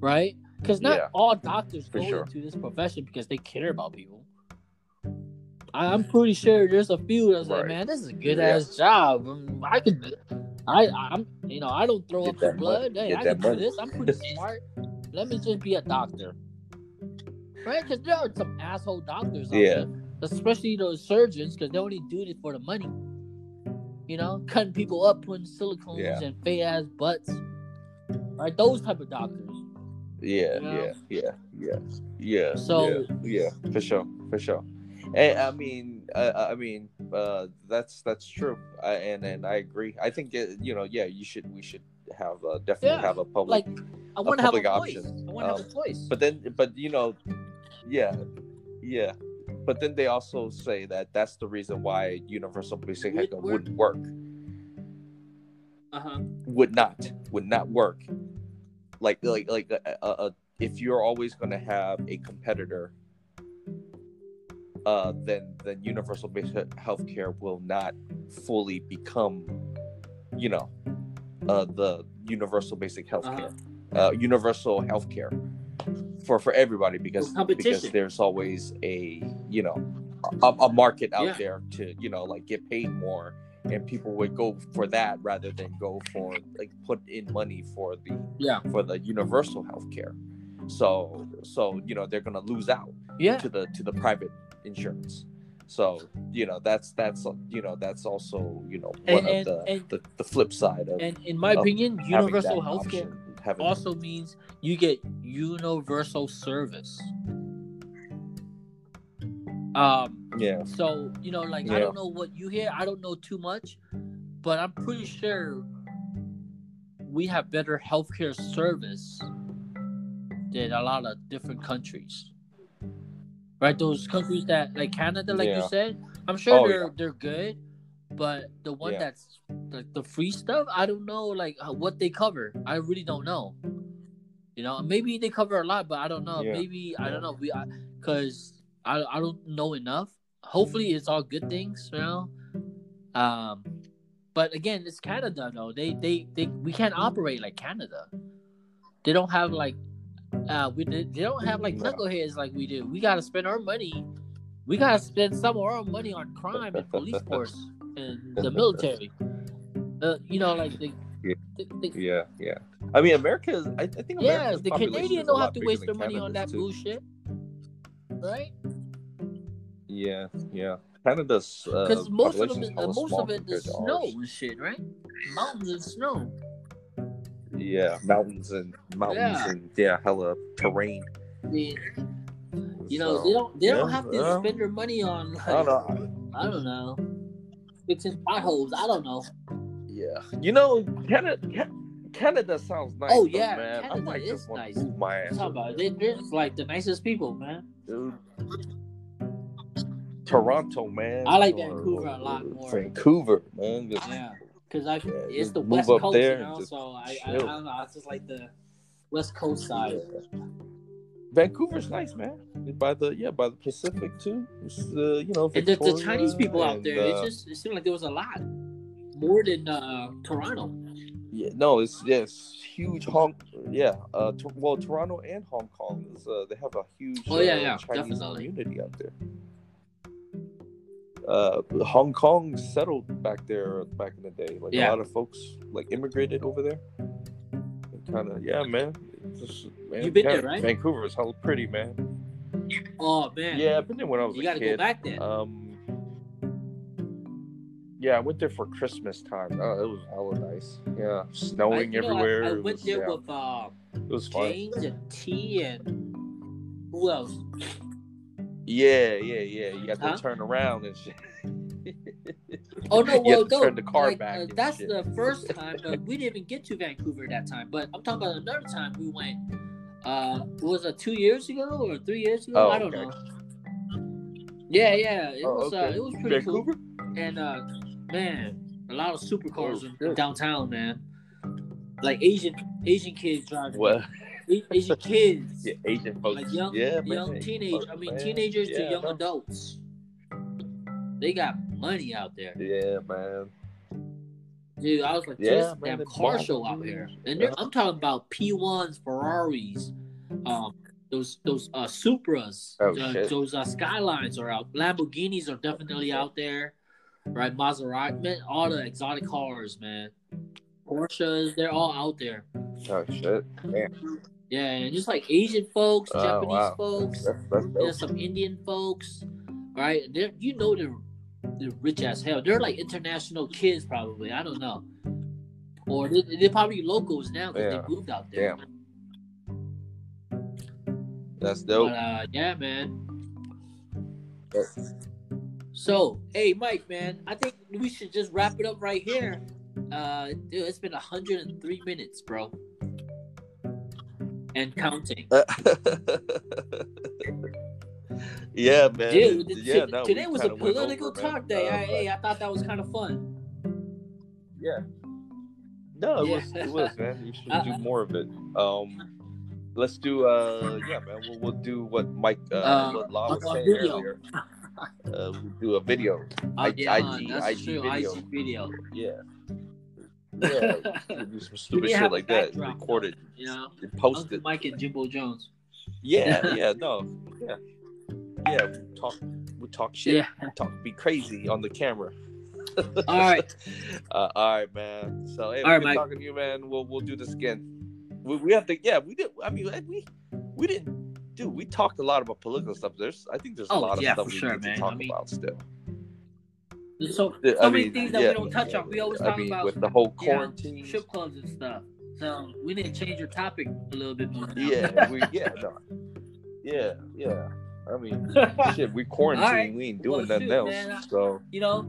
right? Because not Yeah. all doctors For go sure. into this profession because they care about people. I- I'm pretty sure there's a few that's like, man, this is a good ass job. Um, I could, I, I'm, you know, I don't throw Get up the blood. money. Hey, I can do money. this. I'm pretty smart. Let me just be a doctor, right? Because there are some asshole doctors out Yeah. there, especially those surgeons, because they only do it for the money. You know, cutting people up, putting silicones Yeah. and fake ass butts, right? Those type of doctors. Yeah, You know? yeah, yeah, yeah, yeah. So- yeah, yeah, for sure, for sure. And I mean, uh, I mean, uh, that's that's true, I, and and I agree. I think uh, you know, yeah, you should we should have uh, definitely Yeah, have a public, Like, I want to have a public voice. option. I want to have Um, a choice. but then, but you know, yeah, yeah. But then they also say that that's the reason why universal basic Would income work. wouldn't work, Uh huh. would not, would not work. Like, like, like, uh, uh, if you're always going to have a competitor uh, then then universal basic healthcare will not fully become, you know, uh, the universal basic healthcare, uh universal healthcare for for everybody because because there's always a you know a, a market out Yeah. there to you know like get paid more and people would go for that rather than go for like put in money for the Yeah. for the universal healthcare So so you know they're gonna lose out Yeah. to the to the private insurance. So you know that's that's you know that's also you know one and- of the, and- the the flip side of And in my opinion, universal healthcare option, also means you get universal service. Um, yeah so you know, like I don't know what you hear. I don't know too much, but I'm pretty sure we have better healthcare service than a lot of different countries. Right, those mm. countries that like Canada, like you said, I'm sure Oh, they're yeah. they're good, but the one Yeah. that's like the free stuff, I don't know like uh, what they cover. I really don't know. You know, maybe they cover a lot, but I don't know. Yeah. Maybe I don't know. We because I, I don't know enough. Hopefully, mm. it's all good things. You know, um, but again, it's Canada though. They they they we can't operate like Canada. They don't have like uh we they don't have like knuckleheads like we do. We gotta spend our money. We gotta spend some of our money on crime and police force and the military. Uh, you know, like the, Yeah. the, the yeah yeah. I mean America is I, I think yeah, the Canadians don't have to waste their money on that too. bullshit, right? Yeah yeah. Canada's uh, Because most of it, uh, most of it is snow and shit, right? Mountains and snow. Yeah, mountains and mountains Yeah. and yeah, hella terrain. They, you know, So, they don't they don't have to yeah. spend their money on like, I don't know. I don't know fixing potholes. I don't know. Yeah, you know, Canada. Canada sounds nice. Oh, though, yeah, man. I Canada might is nice. move my ass. Talk about. They, they're just like the nicest people, man. dude. Toronto, man. I like or- Vancouver a lot more. Vancouver, man. Just- Yeah, because I Yeah, it's the West Coast, there you know. So I, I I don't know. It's just like the West Coast side. Yeah. Vancouver's nice, man. By the yeah, by the Pacific too. It's, uh, you know, And the, the Chinese people out and, there, uh, it just it seemed like there was a lot more than uh, Toronto. Yeah, no, it's yeah, huge Hong. Yeah, uh, to, well, Toronto and Hong Kong is uh, they have a huge Oh, yeah, uh, yeah, Chinese definitely. community out there. Uh, Hong Kong settled back there back in the day. Like Yeah. a lot of folks like immigrated over there. Kind of, yeah, man. Just, man You been there, right? Vancouver is hella pretty, man. Oh man, Yeah, I've been there when I was you a got to kid. go back there. Um, yeah, I went there for Christmas time. Oh, it was hella nice. Yeah, I, snowing know, I- everywhere. I, went was- there yeah, with uh, it was fun. James and T and who else? Yeah, yeah, yeah. You have to Huh? turn around and shit. Oh no, well no, turn the car like, back uh, that's shit. the first time, but we didn't even get to Vancouver that time. But I'm talking about another time we went. Uh, was it two years ago or three years ago? Oh, I don't okay. know. Yeah, yeah, it Oh, was. Uh, it was pretty cool. And uh, man, a lot of supercars Oh, in downtown, man. Like Asian Asian kids driving. Well, Asian kids. yeah, Asian folks. Like young, yeah, young teenage. I mean, man. teenagers to young no. adults. They got money out there, Yeah, man. dude. I was like, Yeah, man, damn car show out here, and Yeah. I'm talking about P1s, Ferraris, um, those those uh Supras, Oh, uh, those uh, Skylines are out. Lamborghinis are definitely out there, right? Maserati, man, all the exotic cars, man. Porsches, they're all out there. Oh shit. Yeah, and just like Asian folks, Oh, Japanese wow. folks, That's, that's there's some Indian folks, right? They're you know they're they're rich as hell. They're like international kids, probably. I don't know, or they, they're probably locals now because Yeah. they moved out there. Damn. That's dope. But uh, yeah, man. So, hey, Mike, man, I think we should just wrap it up right here. Uh, dude, it's been 103 minutes, bro, and counting. yeah, man. Dude, yeah, no, today was a political over, man. talk day. Uh, I, hey, I thought that was kind of fun. Yeah. No, it Yeah. was it was man. You should Uh, do more of it. Um let's do uh yeah man, we'll, we'll do what Mike uh, Uh, what La was saying video. earlier. Uh, we'll do a video. Uh, I- yeah, IG that's IG true. video. IG video. Yeah. Yeah. do some stupid shit like that. backdrop, Record it You know, and post Uncle it. Mike and Jimbo Jones. Yeah, yeah, no. Yeah. Yeah, we talk we talk shit. Yeah. Talk be crazy on the camera. All right. Uh, all right, man. So, hey, All right, good Mike. talking to you, man. We'll we'll do this again. We, we have to, yeah, we did. I mean, we we we didn't, dude. We talked a lot about political stuff. There's, I think there's a Oh, lot of yeah, stuff we sure, need man. to talk I mean- about still. So, so I many mean, things that yeah. we don't touch on. We always I talk mean, about with the whole you know, quarantine. strip clubs and stuff. So we need to change your topic a little bit more. Now. yeah, we, yeah, no. yeah, yeah. I mean, shit, we quarantine. Alright. We ain't Well, doing nothing shoot, else. man, I- so you know.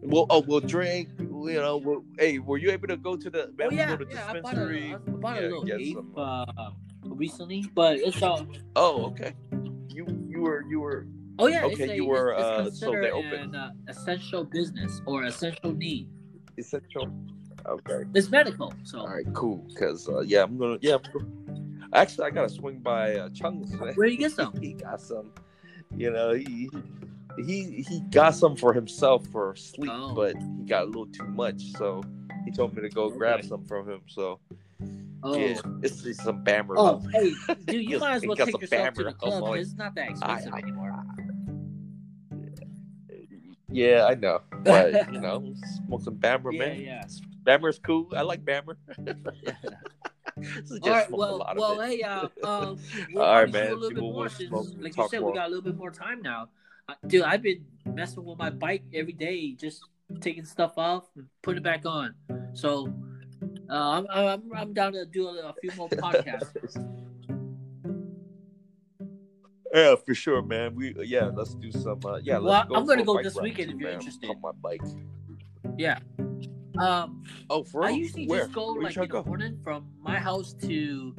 we'll, oh, we'll drink. You know, we'll, hey, were you able to go to the? Oh yeah, yeah. I bought a, bought Yeah, a little eighth some- uh, recently, but it's all. Oh, okay. You, you were, you were. Oh yeah, Okay, it's a, you were, uh, so they're open. an uh, essential business or essential need. essential. Okay. It's medical, so All right. Cool. Cause uh, yeah, I'm gonna. Yeah. Actually, I gotta swing by uh, Chung's. where you get some? he got some. You know, he he he got some for himself for sleep, Oh. but he got a little too much, so he told me to go grab some from him. So Oh, yeah, it's, some Bammer. oh, hey, dude, you might as well take some yourself to the club. Like, It's not that expensive I- anymore. Yeah, I know, but you know, smoke some Bammer, Yeah, man. yeah. Bammer's cool. I like Bammer. All right, smoke a well, lot of well, it. hey, uh, um, we'll All right, man. A little bit more smoke- like you said, more. we got a little bit more time now. Uh, dude, I've been messing with my bike every day, just taking stuff off and putting it back on. So, uh, I'm, I'm I'm down to do a, a few more podcasts. Yeah, for sure, man. We yeah, let's do some. Uh, yeah, Well, let's go I'm gonna go this weekend too, if you're man. interested. On my bike. Yeah. Um, Oh, for I usually Where? just go Where like in the morning from my house to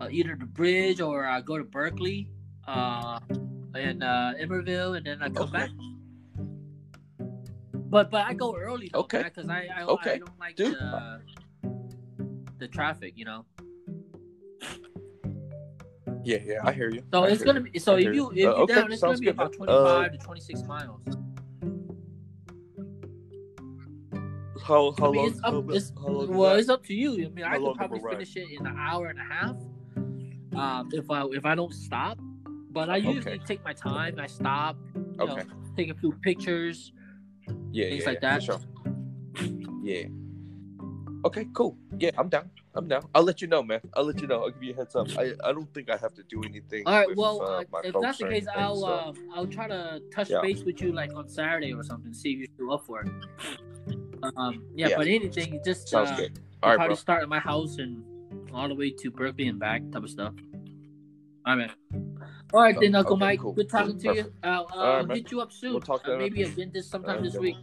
uh, either the bridge or I go to Berkeley, uh, and uh, Emeryville, and then I come Okay. back. But but I go early though, Okay. because I I, Okay. I don't like Dude. the the traffic, you know. Yeah, yeah, I hear you. So I it's gonna be so if you if you. you're Uh, okay, down, it's gonna be good, about twenty five Uh, to twenty six miles. How how I mean, long? it's up, how, it's, well, it's up to you. I mean, I could probably finish it in an hour and a half. Um, if I if I don't stop, but I usually Okay. take my time. I stop, you know, Okay. take a few pictures. Yeah, things yeah, like yeah, that. Sure. Yeah. Okay, cool. Yeah, I'm down. I'm down. I'll let you know, man. I'll let you know. I'll give you a heads up. I, I don't think I have to do anything. All right. with, Well, uh, uh, if that's the case, anything, I'll so- uh, I'll try to touch Yeah. base with you like on Saturday or something. See if you're still up for it. Um, yeah, Yeah. but anything, just Sounds uh, good. All right, probably bro. start at my house and all the way to Berkeley and back, type of stuff. All right, man. All right, So- then, Uncle okay, Mike. cool, Good talking cool, to you. I'll, I'll man. hit you up soon. We'll talk Uh, maybe again this sometime right, this week.